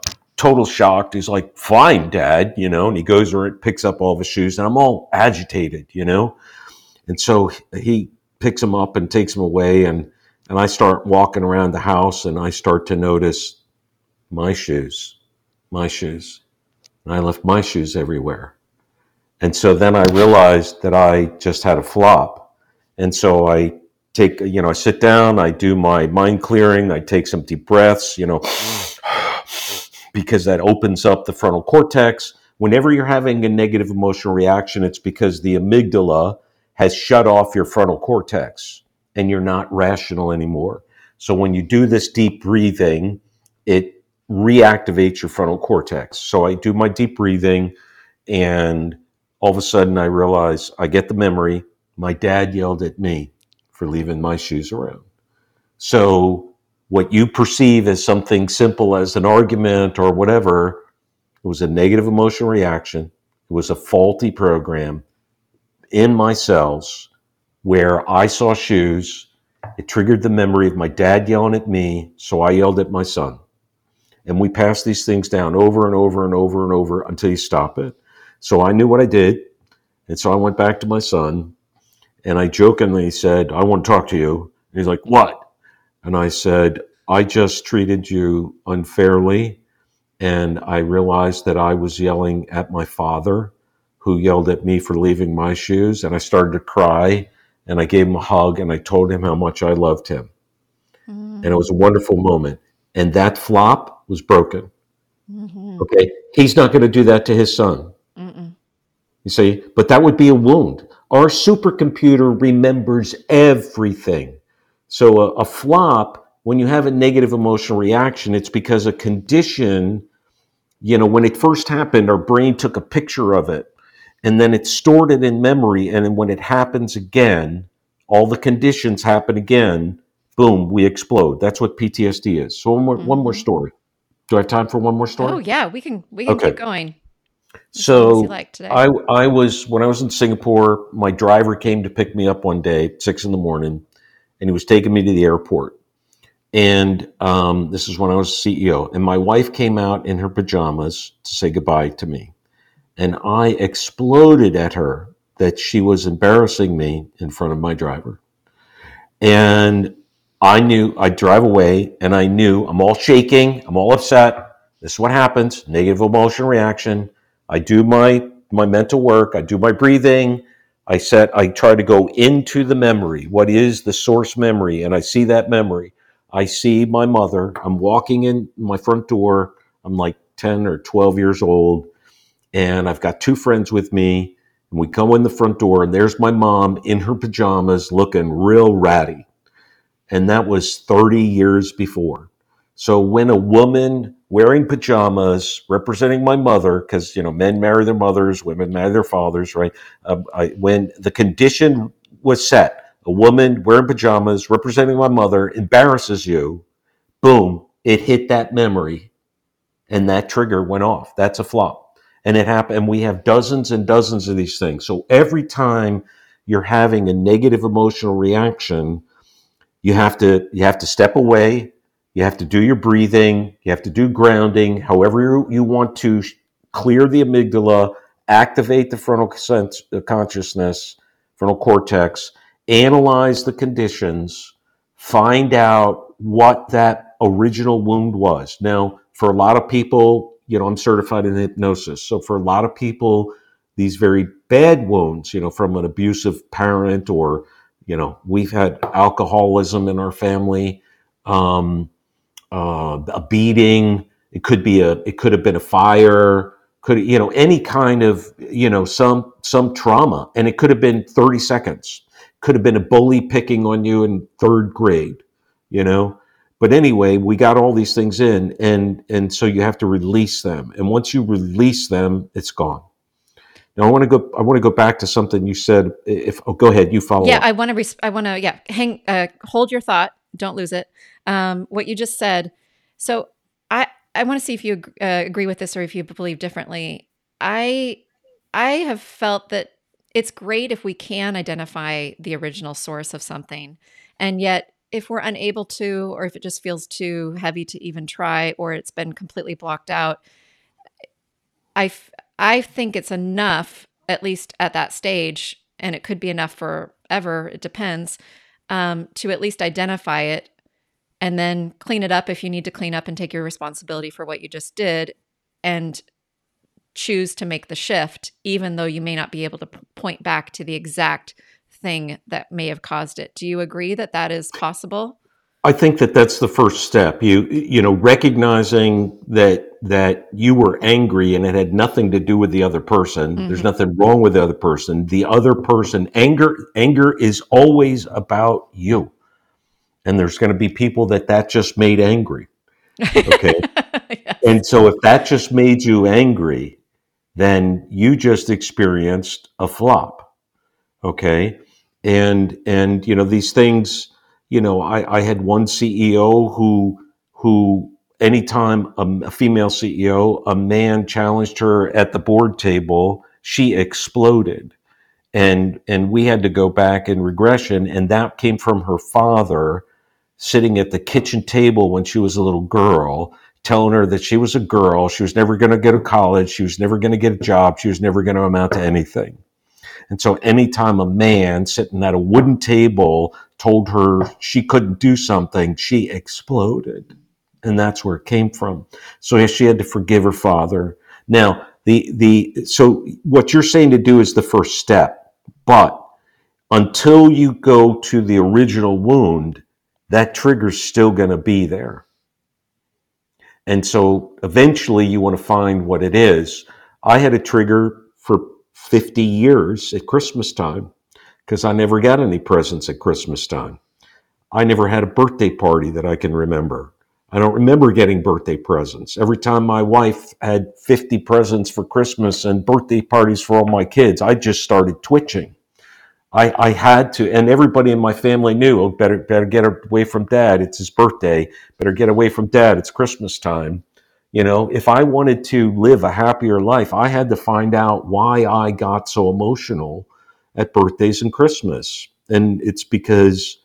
[SPEAKER 2] total shocked. He's like, Fine, dad, you know, and he goes over and picks up all his shoes, and I'm all agitated, you know. And so he picks them up and takes them away, and and I start walking around the house, and I start to notice my shoes my shoes. And I left my shoes everywhere. And so then I realized that I just had a flop. And so I take, you know, I sit down, I do my mind clearing, I take some deep breaths, you know, because that opens up the frontal cortex. Whenever you're having a negative emotional reaction, it's because the amygdala has shut off your frontal cortex and you're not rational anymore. So when you do this deep breathing, it reactivates your frontal cortex. So I do my deep breathing, and all of a sudden I realize I get the memory. My dad yelled at me for leaving my shoes around. So what you perceive as something simple as an argument or whatever, it was a negative emotional reaction. It was a faulty program in my cells where I saw shoes. It triggered the memory of my dad yelling at me, so I yelled at my son. And we pass these things down over and over and over and over until you stop it. So I knew what I did. And so I went back to my son and I jokingly said, I want to talk to you. And he's like, What? And I said, I just treated you unfairly. And I realized that I was yelling at my father, who yelled at me for leaving my shoes. And I started to cry. And I gave him a hug and I told him how much I loved him. Mm. And it was a wonderful moment. And that flop was broken. Mm-hmm. Okay, he's not going to do that to his son. Mm-mm. You see, but that would be a wound. Our supercomputer remembers everything. So a, a flop, when you have a negative emotional reaction, it's because a condition, you know, when it first happened, our brain took a picture of it and then it stored it in memory. And then when it happens again, all the conditions happen again, boom, we explode. That's what PTSD is. So one more, mm-hmm. one more mm-hmm. story. Do I have time for one more story?
[SPEAKER 1] Oh yeah, we can we can okay. keep going.
[SPEAKER 2] so like I I was when I was in Singapore, my driver came to pick me up one day, six in the morning, and he was taking me to the airport. And um, this is when I was CEO, and my wife came out in her pajamas to say goodbye to me, and I exploded at her that she was embarrassing me in front of my driver, and I knew I'd drive away and I knew I'm all shaking, I'm all upset. This is what happens negative emotion reaction. I do my, my mental work, I do my breathing. I set, I try to go into the memory. What is the source memory? And I see that memory. I see my mother. I'm walking in my front door. I'm like 10 or 12 years old. And I've got two friends with me. And we come in the front door, and there's my mom in her pajamas looking real ratty and that was 30 years before. So when a woman wearing pajamas representing my mother, because you know men marry their mothers, women marry their fathers, right? Um, I, when the condition was set, a woman wearing pajamas representing my mother embarrasses you, boom, it hit that memory, and that trigger went off. That's a flop, and it happened. And we have dozens and dozens of these things. So every time you're having a negative emotional reaction you have to you have to step away you have to do your breathing you have to do grounding however you, want to clear the amygdala activate the frontal sense, uh, consciousness frontal cortex analyze the conditions find out what that original wound was. Now for a lot of people you know i'm certified in hypnosis so for a lot of people these very bad wounds you know from an abusive parent or you know, we've had alcoholism in our family, um, uh, a beating. It could be a. It could have been a fire. could you know any kind of you know some some trauma and it could have been 30 seconds could have been a bully picking on you in third grade you know but anyway we got all these things in and and so you have to release them and once you release them it's gone now i want to go i want to go back to something you said if oh, go ahead you follow
[SPEAKER 1] yeah
[SPEAKER 2] up.
[SPEAKER 1] i want to res- i want to yeah hang uh, hold your thought don't lose it um, what you just said so i I want to see if you uh, agree with this or if you believe differently. I I have felt that it's great if we can identify the original source of something, and yet if we're unable to, or if it just feels too heavy to even try, or it's been completely blocked out, I I think it's enough at least at that stage, and it could be enough forever. It depends um, to at least identify it and then clean it up if you need to clean up and take your responsibility for what you just did and choose to make the shift even though you may not be able to point back to the exact thing that may have caused it. Do you agree that that is possible?
[SPEAKER 2] I think that that's the first step. You you know recognizing that that you were angry and it had nothing to do with the other person. Mm-hmm. there's nothing wrong with the other person. The other person anger anger is always about you and there's going to be people that that just made angry. Okay. (laughs) yes. And so if that just made you angry, then you just experienced a flop. Okay. And, and, you know, these things, you know, I, I had one CEO who, who anytime a, a female CEO, a man challenged her at the board table, she exploded and and we had to go back in regression and that came from her father sitting at the kitchen table when she was a little girl, telling her that she was a girl, she was never going to go to college, she was never going to get a job, she was never going to amount to anything. And so anytime a man sitting at a wooden table told her she couldn't do something, she exploded. And that's where it came from. So she had to forgive her father. Now, the the so what you're saying to do is the first step. But until you go to the original wound, that trigger's still going to be there. And so eventually you want to find what it is. I had a trigger for 50 years at Christmas time because I never got any presents at Christmas time. I never had a birthday party that I can remember. I don't remember getting birthday presents. Every time my wife had 50 presents for Christmas and birthday parties for all my kids, I just started twitching. I, I had to, and everybody in my family knew, oh, better, better get away from dad. It's his birthday. Better get away from dad. It's Christmas time. You know, if I wanted to live a happier life, I had to find out why I got so emotional at birthdays and Christmas. And it's because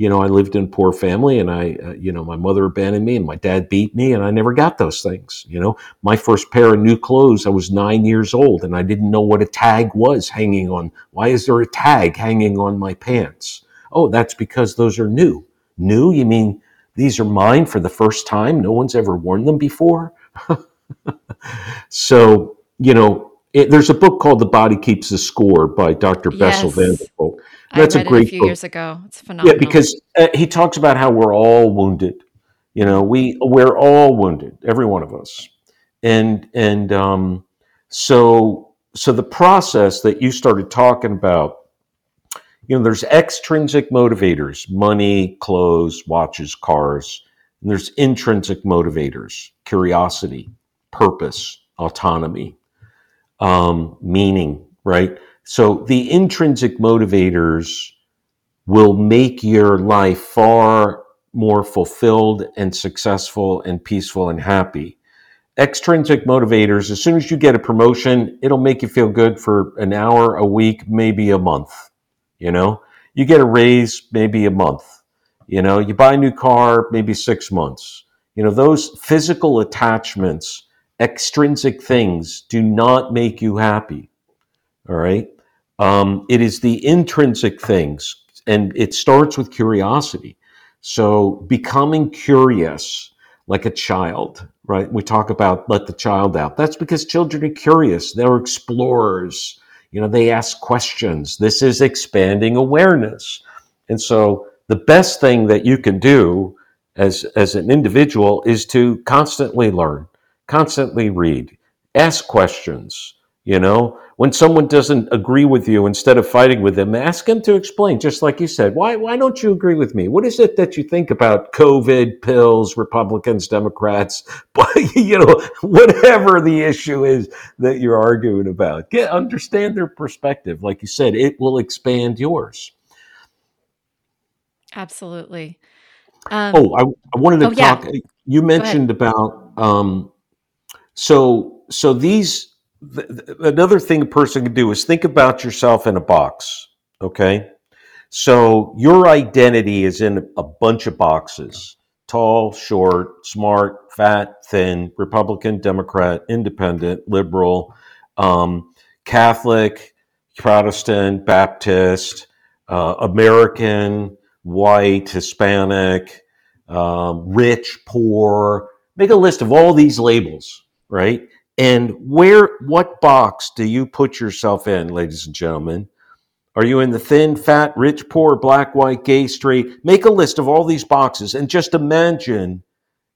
[SPEAKER 2] you know, I lived in a poor family and I, uh, you know, my mother abandoned me and my dad beat me and I never got those things. You know, my first pair of new clothes, I was nine years old and I didn't know what a tag was hanging on. Why is there a tag hanging on my pants? Oh, that's because those are new. New? You mean these are mine for the first time? No one's ever worn them before? (laughs) so, you know, it, there's a book called The Body Keeps the Score by Dr. Yes. Bessel van der Kolk
[SPEAKER 1] that's a great a few book. years ago. It's phenomenal.
[SPEAKER 2] Yeah, because uh, he talks about how we're all wounded. You know, we we're all wounded, every one of us, and and um, so so the process that you started talking about. You know, there's extrinsic motivators: money, clothes, watches, cars. And there's intrinsic motivators: curiosity, purpose, autonomy, um, meaning. Right so the intrinsic motivators will make your life far more fulfilled and successful and peaceful and happy. Extrinsic motivators, as soon as you get a promotion, it'll make you feel good for an hour, a week, maybe a month. You know, you get a raise, maybe a month. You know, you buy a new car, maybe six months. You know, those physical attachments, extrinsic things do not make you happy. All right. Um, it is the intrinsic things, and it starts with curiosity. So becoming curious like a child, right? We talk about let the child out. That's because children are curious. They're explorers. You know, they ask questions. This is expanding awareness. And so the best thing that you can do as, as an individual is to constantly learn, constantly read, Ask questions. You know, when someone doesn't agree with you, instead of fighting with them, ask them to explain. Just like you said, why why don't you agree with me? What is it that you think about COVID, pills, Republicans, Democrats, (laughs) you know, whatever the issue is that you're arguing about? Get understand their perspective. Like you said, it will expand yours.
[SPEAKER 1] Absolutely.
[SPEAKER 2] Um, oh, I, I, wanted to oh, talk. Yeah. You mentioned about um, so so these another thing a person can do is think about yourself in a box. Okay. So your identity is in a bunch of boxes tall, short, smart, fat, thin, Republican, Democrat, independent, liberal, um, Catholic, Protestant, Baptist, uh, American, white, Hispanic, um, rich, poor. Make a list of all these labels, right? And where, what box do you put yourself in, ladies and gentlemen? Are you in the thin, fat, rich, poor, black, white, gay, straight? Make a list of all these boxes and just imagine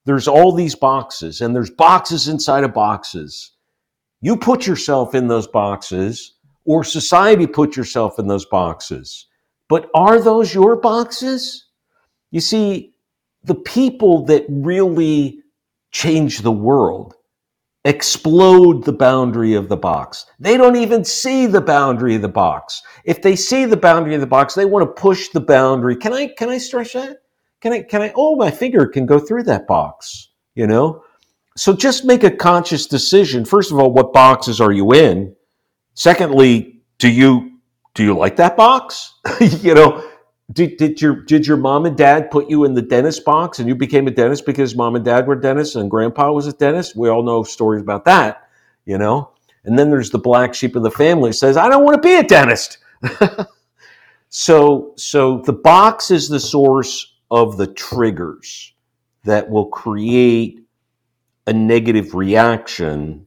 [SPEAKER 2] there's all these boxes and there's boxes inside of boxes. You put yourself in those boxes or society put yourself in those boxes. But are those your boxes? You see, the people that really change the world explode the boundary of the box. They don't even see the boundary of the box. If they see the boundary of the box, they want to push the boundary. Can I can I stretch that? Can I can I oh my finger can go through that box, you know? So just make a conscious decision. First of all, what boxes are you in? Secondly, do you do you like that box? (laughs) you know, did, did your did your mom and dad put you in the dentist box and you became a dentist because mom and dad were dentists and grandpa was a dentist? We all know stories about that, you know. And then there's the black sheep of the family says, "I don't want to be a dentist." (laughs) so so the box is the source of the triggers that will create a negative reaction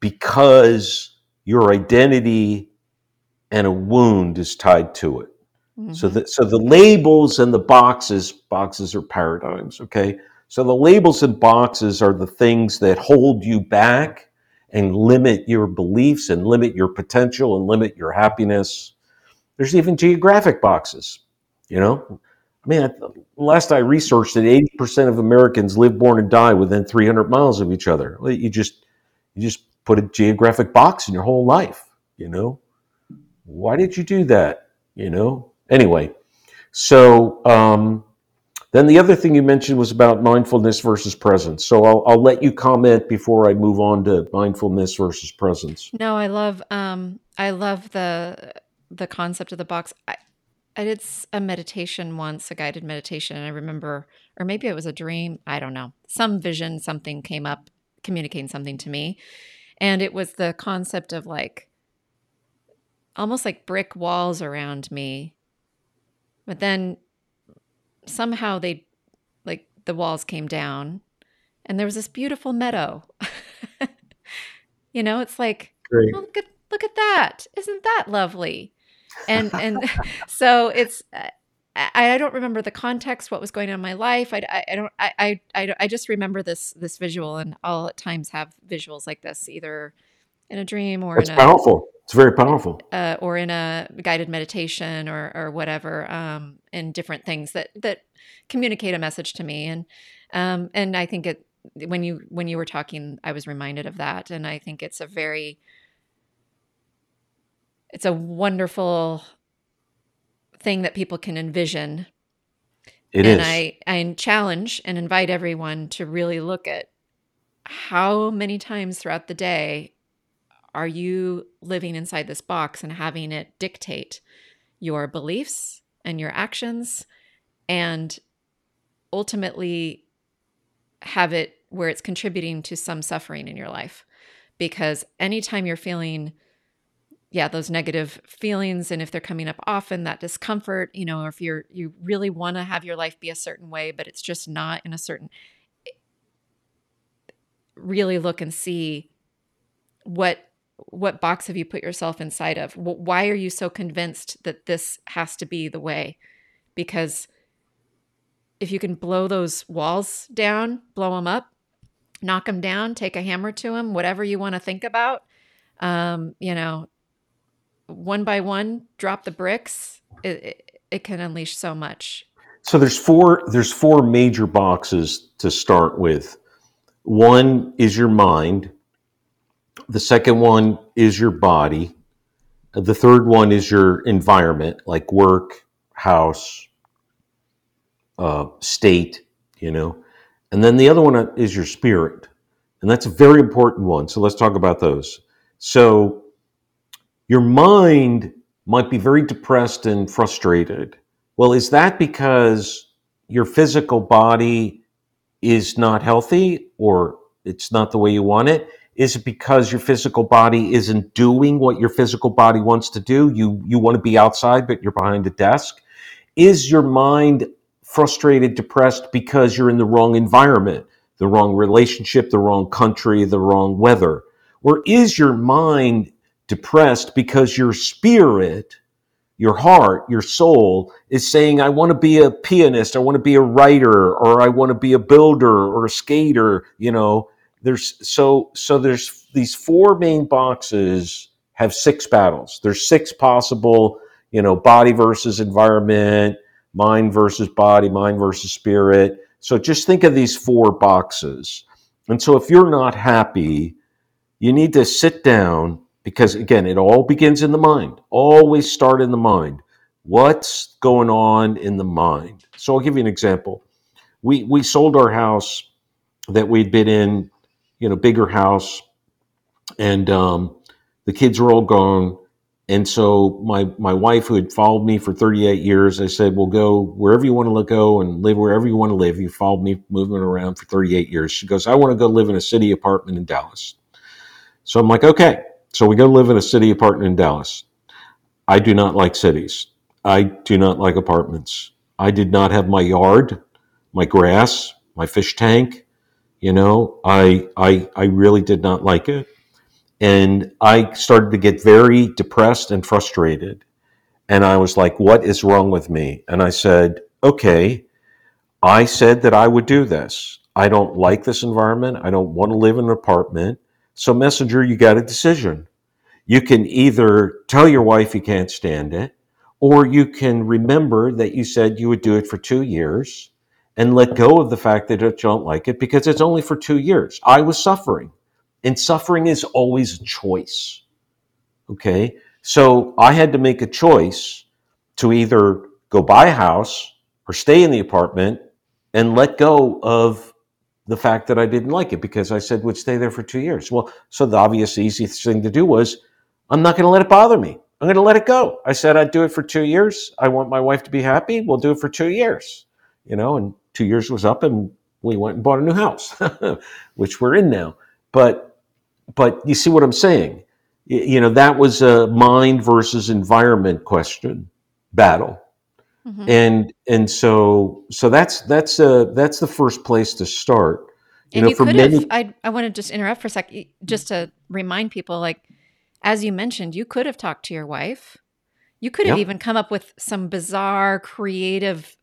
[SPEAKER 2] because your identity and a wound is tied to it. Mm-hmm. So that so the labels and the boxes boxes are paradigms, okay? So the labels and boxes are the things that hold you back and limit your beliefs and limit your potential and limit your happiness. There's even geographic boxes, you know? I mean, last I researched that 80% of Americans live, born, and die within 300 miles of each other. You just you just put a geographic box in your whole life, you know? Why did you do that? You know, Anyway, so um, then the other thing you mentioned was about mindfulness versus presence. So I'll, I'll let you comment before I move on to mindfulness versus presence.
[SPEAKER 1] No, I love um, I love the the concept of the box. I, I did a meditation once, a guided meditation, and I remember, or maybe it was a dream. I don't know. Some vision, something came up, communicating something to me, and it was the concept of like almost like brick walls around me but then somehow they, like, the walls came down and there was this beautiful meadow. (laughs) you know, it's like, oh, look at look at that! Isn't that lovely? And and (laughs) so it's. Uh, I, I don't remember the context, what was going on in my life. I, I, I don't. I, I I just remember this this visual, and I'll at times have visuals like this, either in a dream or
[SPEAKER 2] a, powerful. It's very powerful.
[SPEAKER 1] Uh, or in a guided meditation or or whatever, um, and different things that that communicate a message to me. And um, and I think it when you when you were talking, I was reminded of that, and I think it's a very it's a wonderful thing that people can envision.
[SPEAKER 2] It
[SPEAKER 1] and
[SPEAKER 2] is.
[SPEAKER 1] I, I challenge and invite everyone to really look at how many times throughout the day are you living inside this box and having it dictate your beliefs and your actions and ultimately have it where it's contributing to some suffering in your life? Because anytime you're feeling yeah those negative feelings and if they're coming up often that discomfort you know if you're you really want to have your life be a certain way but it's just not in a certain really look and see what what box have you put yourself inside of? Why are you so convinced that this has to be the way? Because if you can blow those walls down, blow them up, knock them down, take a hammer to them, whatever you want to think about. Um, you know, one by one, drop the bricks. It, it, it can unleash so much.
[SPEAKER 2] So there's four there's four major boxes to start with. One is your mind. The second one is your body. The third one is your environment, like work, house, uh, state, you know. And then the other one is your spirit. And that's a very important one. So let's talk about those. So your mind might be very depressed and frustrated. Well, is that because your physical body is not healthy or it's not the way you want it? Is it because your physical body isn't doing what your physical body wants to do? You you want to be outside but you're behind a desk? Is your mind frustrated, depressed because you're in the wrong environment, the wrong relationship, the wrong country, the wrong weather? Or is your mind depressed because your spirit your heart, your soul is saying, I want to be a pianist, I want to be a writer, or I want to be a builder or a skater, you know. There's so so there's these four main boxes have six battles. There's six possible, you know, body versus environment, mind versus body, mind versus spirit. So just think of these four boxes. And so if you're not happy, you need to sit down because again, it all begins in the mind. Always start in the mind. What's going on in the mind? So I'll give you an example. We we sold our house that we'd been in, you know, bigger house, and um, the kids were all gone. And so my my wife, who had followed me for 38 years, I said, "We'll go wherever you want to go and live wherever you want to live." You followed me moving around for 38 years. She goes, "I want to go live in a city apartment in Dallas." So I'm like, "Okay." So we go live in a city apartment in Dallas. I do not like cities. I do not like apartments. I did not have my yard, my grass, my fish tank. You know, I I I really did not like it. And I started to get very depressed and frustrated. And I was like, what is wrong with me? And I said, okay, I said that I would do this. I don't like this environment. I don't want to live in an apartment. So, Messinger, you got a decision. You can either tell your wife you can't stand it, or you can remember that you said you would do it for two years and let go of the fact that I don't like it because it's only for two years. I was suffering, and suffering is always a choice. Okay. So I had to make a choice to either go buy a house or stay in the apartment and let go of the fact that I didn't like it because I said would stay there for two years. Well, so the obvious easiest thing to do was I'm not going to let it bother me. I'm going to let it go. I said I'd do it for two years. I want my wife to be happy. We'll do it for two years. You know, and two years was up, and we went and bought a new house, (laughs) which we're in now. But but you see what I'm saying? You know, that was a mind versus environment question battle. Mm-hmm. And and so so that's that's uh that's the first place to start.
[SPEAKER 1] You and know, you could many- have. I I want to just interrupt for a sec, just to remind people, like as you mentioned, you could have talked to your wife. You could have even come up with some bizarre, creative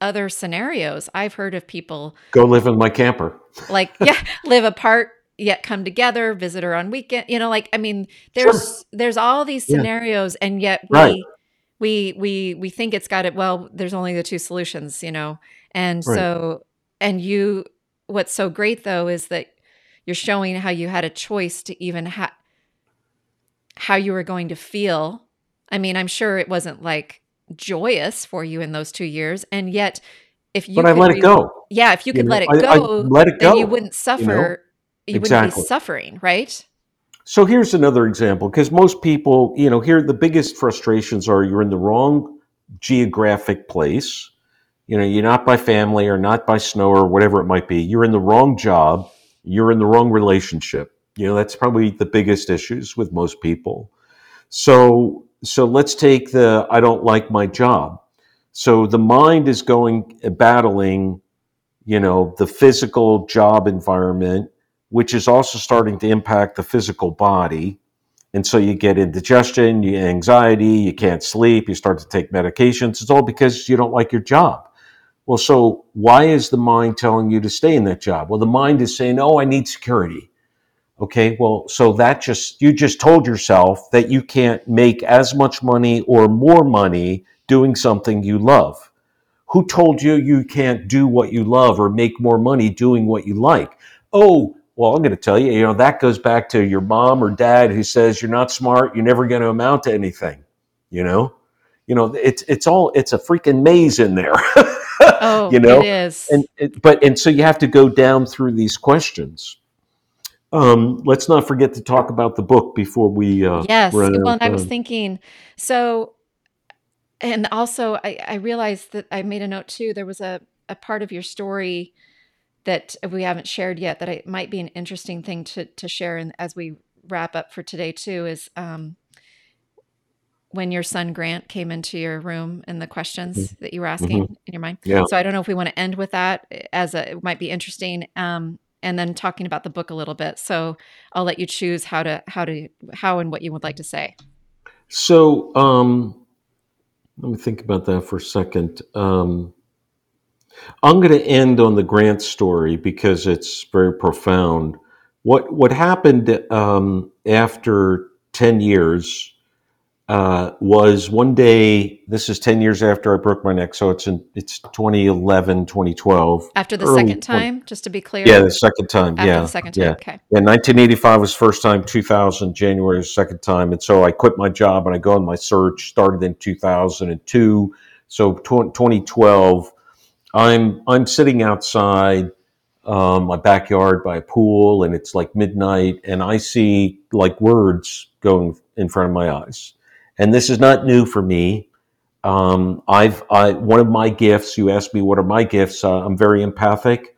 [SPEAKER 1] other scenarios. I've heard of people
[SPEAKER 2] go live in my camper. (laughs)
[SPEAKER 1] Like, yeah, live apart yet come together, visit her on weekend. You know, like I mean, there's sure. there's all these scenarios, yeah. and yet we right. we we we think it's got it. Well, there's only the two solutions, you know, and right. so and you. What's so great though is that you're showing how you had a choice to even have how you were going to feel. I mean, I'm sure it wasn't like joyous for you in those two years, and yet if you
[SPEAKER 2] but I let re- it go.
[SPEAKER 1] Yeah, if you could you let, it go, I, I let it go, then you wouldn't suffer. You, know? you exactly. wouldn't be suffering, right?
[SPEAKER 2] So here's another example because most people, you know, here the biggest frustrations are you're in the wrong geographic place. You know, you're not by family or not by snow or whatever it might be. You're in the wrong job. You're in the wrong relationship. You know, that's probably the biggest issues with most people. So, so let's take the I don't like my job. So the mind is going battling, you know, the physical job environment, which is also starting to impact the physical body. And so you get indigestion, you anxiety, you can't sleep, you start to take medications. It's all because you don't like your job. Well, so why is the mind telling you to stay in that job? Well, the mind is saying, oh, I need security. Okay, well, so that just, you just told yourself that you can't make as much money or more money doing something you love. Who told you you can't do what you love or make more money doing what you like? Oh, well, I'm going to tell you, you know, that goes back to your mom or dad who says you're not smart, you're never going to amount to anything. You know, you know, it's it's all it's a freaking maze in there. (laughs)
[SPEAKER 1] Oh,
[SPEAKER 2] you know,
[SPEAKER 1] it is.
[SPEAKER 2] and it, but and so you have to go down through these questions. Um, let's not forget to talk about the book before we uh,
[SPEAKER 1] yes. Well, and I was thinking, so, and also I, I realized that I made a note too. There was a, a part of your story that we haven't shared yet that it might be an interesting thing to, to share. And as we wrap up for today too, is um, when your son Grant came into your room and the questions that you were asking
[SPEAKER 2] Mhm.
[SPEAKER 1] in your mind.
[SPEAKER 2] Yeah.
[SPEAKER 1] So I don't know if we want to end with that as a, it might be interesting. Um, and then talking about the book a little bit. So I'll let you choose how to, how to, how and what you would like to say.
[SPEAKER 2] So um, let me think about that for a second. Um, I'm going to end on the Grant story because it's very profound. What what happened um, after ten years uh, was one day. This is ten years after I broke my neck, so it's in it's 2011, 2012.
[SPEAKER 1] After the second
[SPEAKER 2] 20
[SPEAKER 1] time, just to be clear.
[SPEAKER 2] Yeah, the second time.
[SPEAKER 1] After
[SPEAKER 2] yeah,
[SPEAKER 1] the second time.
[SPEAKER 2] yeah.
[SPEAKER 1] Okay.
[SPEAKER 2] Yeah, 1985 was first time, 2000 January was second time, and so I quit my job and I go on my search. Started in 2002, so tw- 2012. I'm I'm sitting outside um, my backyard by a pool, and it's like midnight, and I see like words going in front of my eyes, and this is not new for me. Um, I've I one of my gifts. You asked me what are my gifts. Uh, I'm very empathic.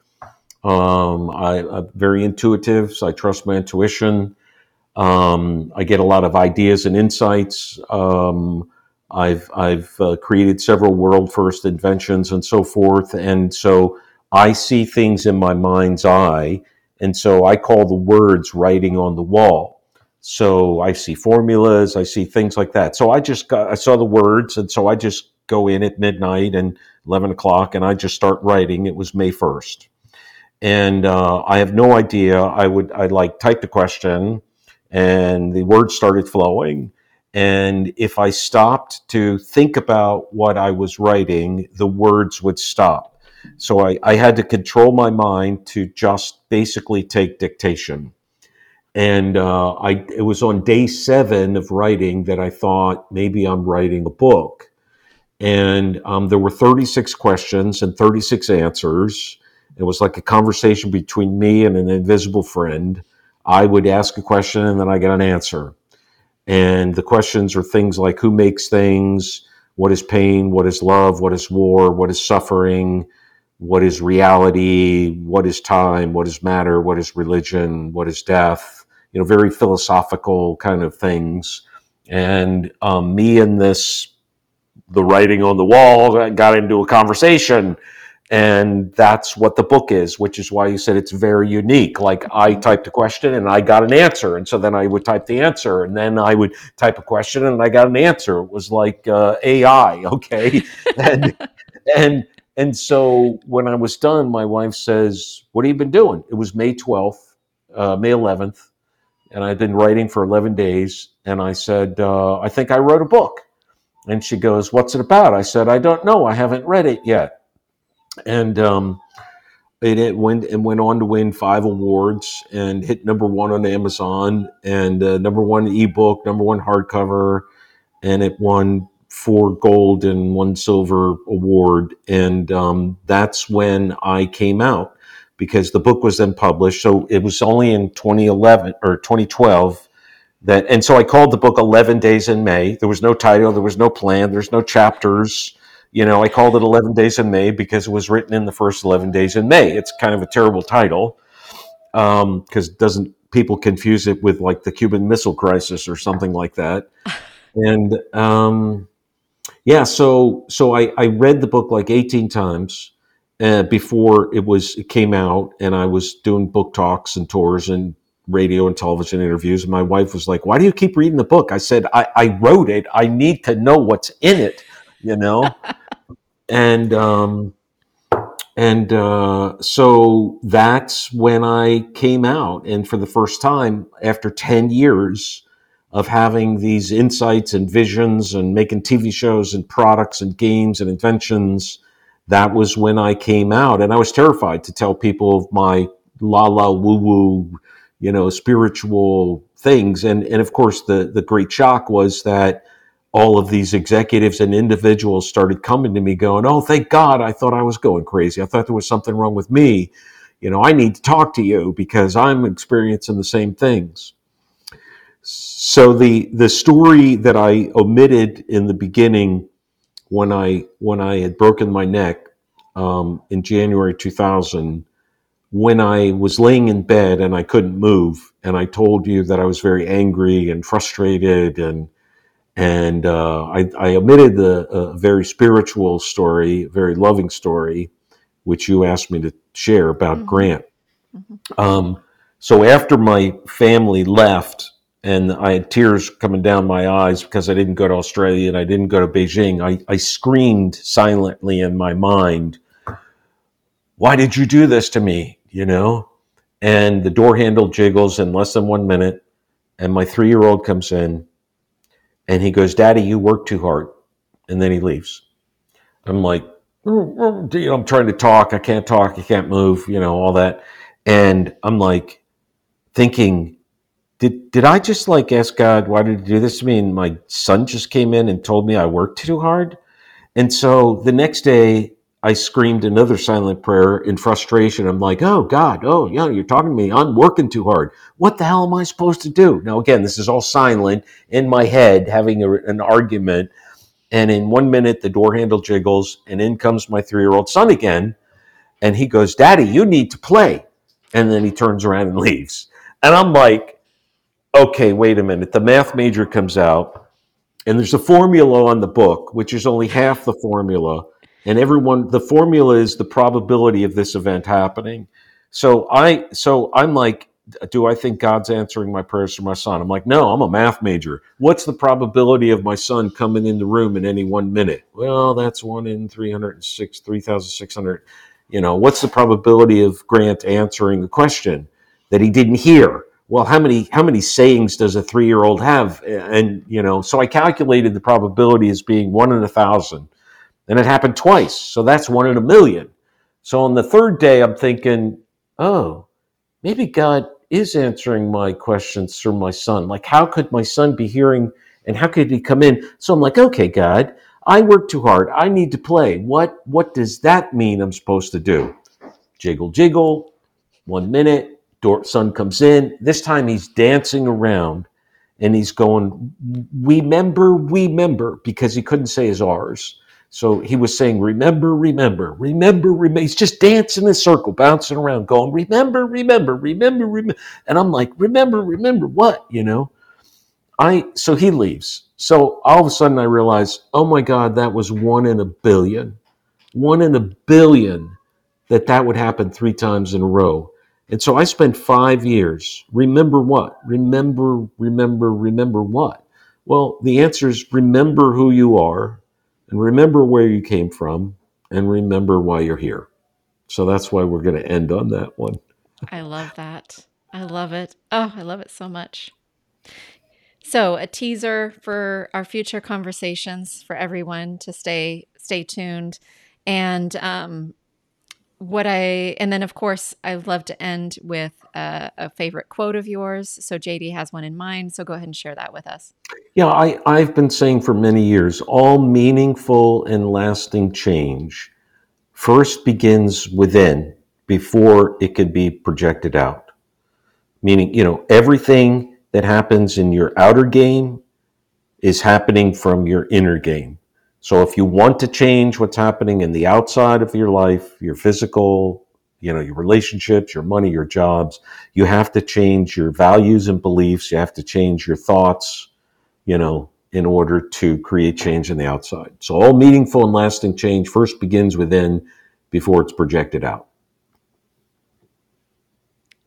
[SPEAKER 2] Um, I, I'm very intuitive, so I trust my intuition. Um, I get a lot of ideas and insights. Um, I've I've uh, created several world first inventions and so forth, and so I see things in my mind's eye, and so I call the words writing on the wall. So I see formulas, I see things like that. So I just got I saw the words, and so I just go in at midnight and eleven o'clock, and I just start writing. It was May first and uh, I have no idea. I would I like type the question, and the words started flowing. And if I stopped to think about what I was writing, the words would stop. So I, I had to control my mind to just basically take dictation. And uh, I it was on day seven of writing that I thought maybe I'm writing a book. And um, there were 36 questions and 36 answers. It was like a conversation between me and an invisible friend. I would ask a question and then I get an answer. And the questions are things like who makes things, what is pain, what is love, what is war, what is suffering, what is reality, what is time, what is matter, what is religion, what is death, you know, very philosophical kind of things. And um, me and this, the writing on the wall, got into a conversation. And that's what the book is which is why you said it's very unique. Like i typed a question and i got an answer. And so then i would type the answer and then i would type a question and i got an answer. It was like uh, ai (laughs) okay? And and and so when i was done my wife says what have you been doing? It was may 12th uh, may 11th and i'd been writing for 11 days and i said uh, i think i wrote a book. And she goes what's it about? I said i don't know. I haven't read it yet. And um, it, it went and went on to win five awards and hit number one on Amazon and uh, number one ebook, number one hardcover, and it won four gold and one silver award. And um, that's when I came out because the book was then published. So it was only in 2011 or 2012 that, and so I called the book 11 Days in May. There was no title, there was no plan, there's no chapters. You know, I called it 11 Days in May because it was written in the first 11 days in May. It's kind of a terrible title because doesn't people confuse it with like the Cuban Missile Crisis or something like that? (laughs) And um, yeah, so so I, I read the book like 18 times uh, before it was it came out, and I was doing book talks and tours and radio and television interviews. And my wife was like, "Why do you keep reading the book?" I said, "I, I wrote it. I need to know what's in it." You know, (laughs) and um, and uh, so that's when I came out. And for the first time, after 10 years of having these insights and visions and making TV shows and products and games and inventions, that was when I came out. And I was terrified to tell people of my la la woo woo, you know, spiritual things. And, and of course, the, the great shock was that all of these executives and individuals started coming to me going, Oh, thank God. I thought I was going crazy. I thought there was something wrong with me. You know, I need to talk to you because I'm experiencing the same things. So the, the story that I omitted in the beginning when I, when I had broken my neck um, in January 2000, when I was laying in bed and I couldn't move, and I told you that I was very angry and frustrated and and uh, I, I, omitted the uh, very spiritual story, very loving story, which you asked me to share about mm-hmm. Grant. Mm-hmm. Um, so after my family left, and I had tears coming down my eyes because I didn't go to Australia and I didn't go to Beijing, I, I screamed silently in my mind, "Why did you do this to me?" You know. And the door handle jiggles in less than one minute, and my three-year-old comes in and he goes, Daddy, you work too hard. And then he leaves. I'm like, mm, mm, you know, I'm trying to talk. I can't talk. I can't move, you know, all that. And I'm like thinking, did, did I just like ask God, why did he do this to me? And my son just came in and told me I worked too hard. And so the next day I screamed another silent prayer in frustration. I'm like, oh God, oh yeah, you're talking to me. I'm working too hard. What the hell am I supposed to do? Now, again, this is all silent in my head, having a, an argument. And in one minute, the door handle jiggles, and in comes my three year old son again. And he goes, Daddy, you need to play. And then he turns around and (laughs) leaves. And I'm like, okay, wait a minute. The math major comes out, and there's a formula on the book, which is only half the formula and everyone the formula is the probability of this event happening. So i so i'm like do i think god's answering my prayers for my son? I'm like no i'm a math major. What's the probability of my son coming in the room in any one minute? Well that's one in 306 3600 you know what's the probability of grant answering a question that he didn't hear well how many how many sayings does a three year old have and you know so i calculated the probability as being one in a thousand and it happened twice. So that's one in a million. So on the third day, I'm thinking, oh, maybe God is answering my questions through my son. Like, how could my son be hearing and how could he come in? So I'm like, okay, God, I work too hard. I need to play. What what does that mean I'm supposed to do? Jiggle, jiggle. One minute, door, son comes in. This time he's dancing around and he's going, we remember, we remember, because he couldn't say his R's. So he was saying, Remember, remember, remember, remember. He's just dancing in a circle, bouncing around, going, Remember, remember, remember, remember. And I'm like, Remember, remember what? You know? I so he leaves. So all of a sudden I realize, oh my God, that was one in a billion. One in a billion that that would happen three times in a row. And so I spent five years. Remember what? Remember, remember, remember what? Well, the answer is remember who you are and remember where you came from and remember why you're here. So that's why we're going to end on that one.
[SPEAKER 1] I love that. I love it. Oh, I love it so much. So, a teaser for our future conversations for everyone to stay stay tuned. And um, what I, and then of course, I love to end with a, a, favorite quote of yours. So JD has one in mind. So go ahead and share that with us.
[SPEAKER 2] Yeah, I, I've been saying for many years all meaningful and lasting change first begins within before it can be projected out. Meaning, you know, everything that happens in your outer game is happening from your inner game. So if you want to change what's happening in the outside of your life, your physical, you know, your relationships, your money, your jobs, you have to change your values and beliefs. You have to change your thoughts, you know, in order to create change in the outside. So all meaningful and lasting change first begins within before it's projected out.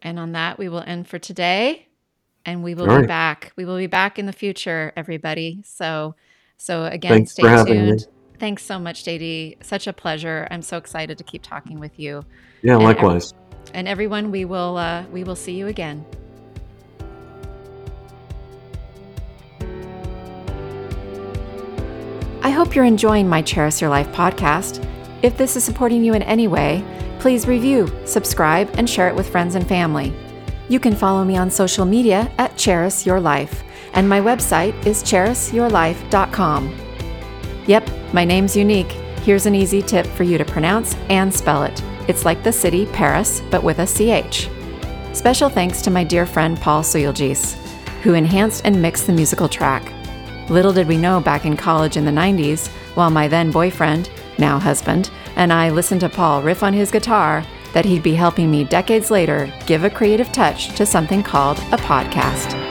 [SPEAKER 1] And on that, we will end for today. And we will be back. We will be back in the future, everybody. So so again, Thanks stay tuned. Thanks so much, JD. Such a pleasure. I'm so excited to keep talking with you.
[SPEAKER 2] Yeah, likewise.
[SPEAKER 1] And everyone, we will uh, we will see you again. I hope you're enjoying my Cherish Your Life podcast. If this is supporting you in any way, please review, subscribe, and share it with friends and family. You can follow me on social media at Cherish Your Life, and my website is cherishyourlife.com. Yep, my name's unique. Here's an easy tip for you to pronounce and spell it. It's like the city Paris, but with a CH. Special thanks to my dear friend Paul Suyelgis, who enhanced and mixed the musical track. Little did we know back in college in the 90s, while my then boyfriend, now husband, and I listened to Paul riff on his guitar, that he'd be helping me decades later give a creative touch to something called a podcast.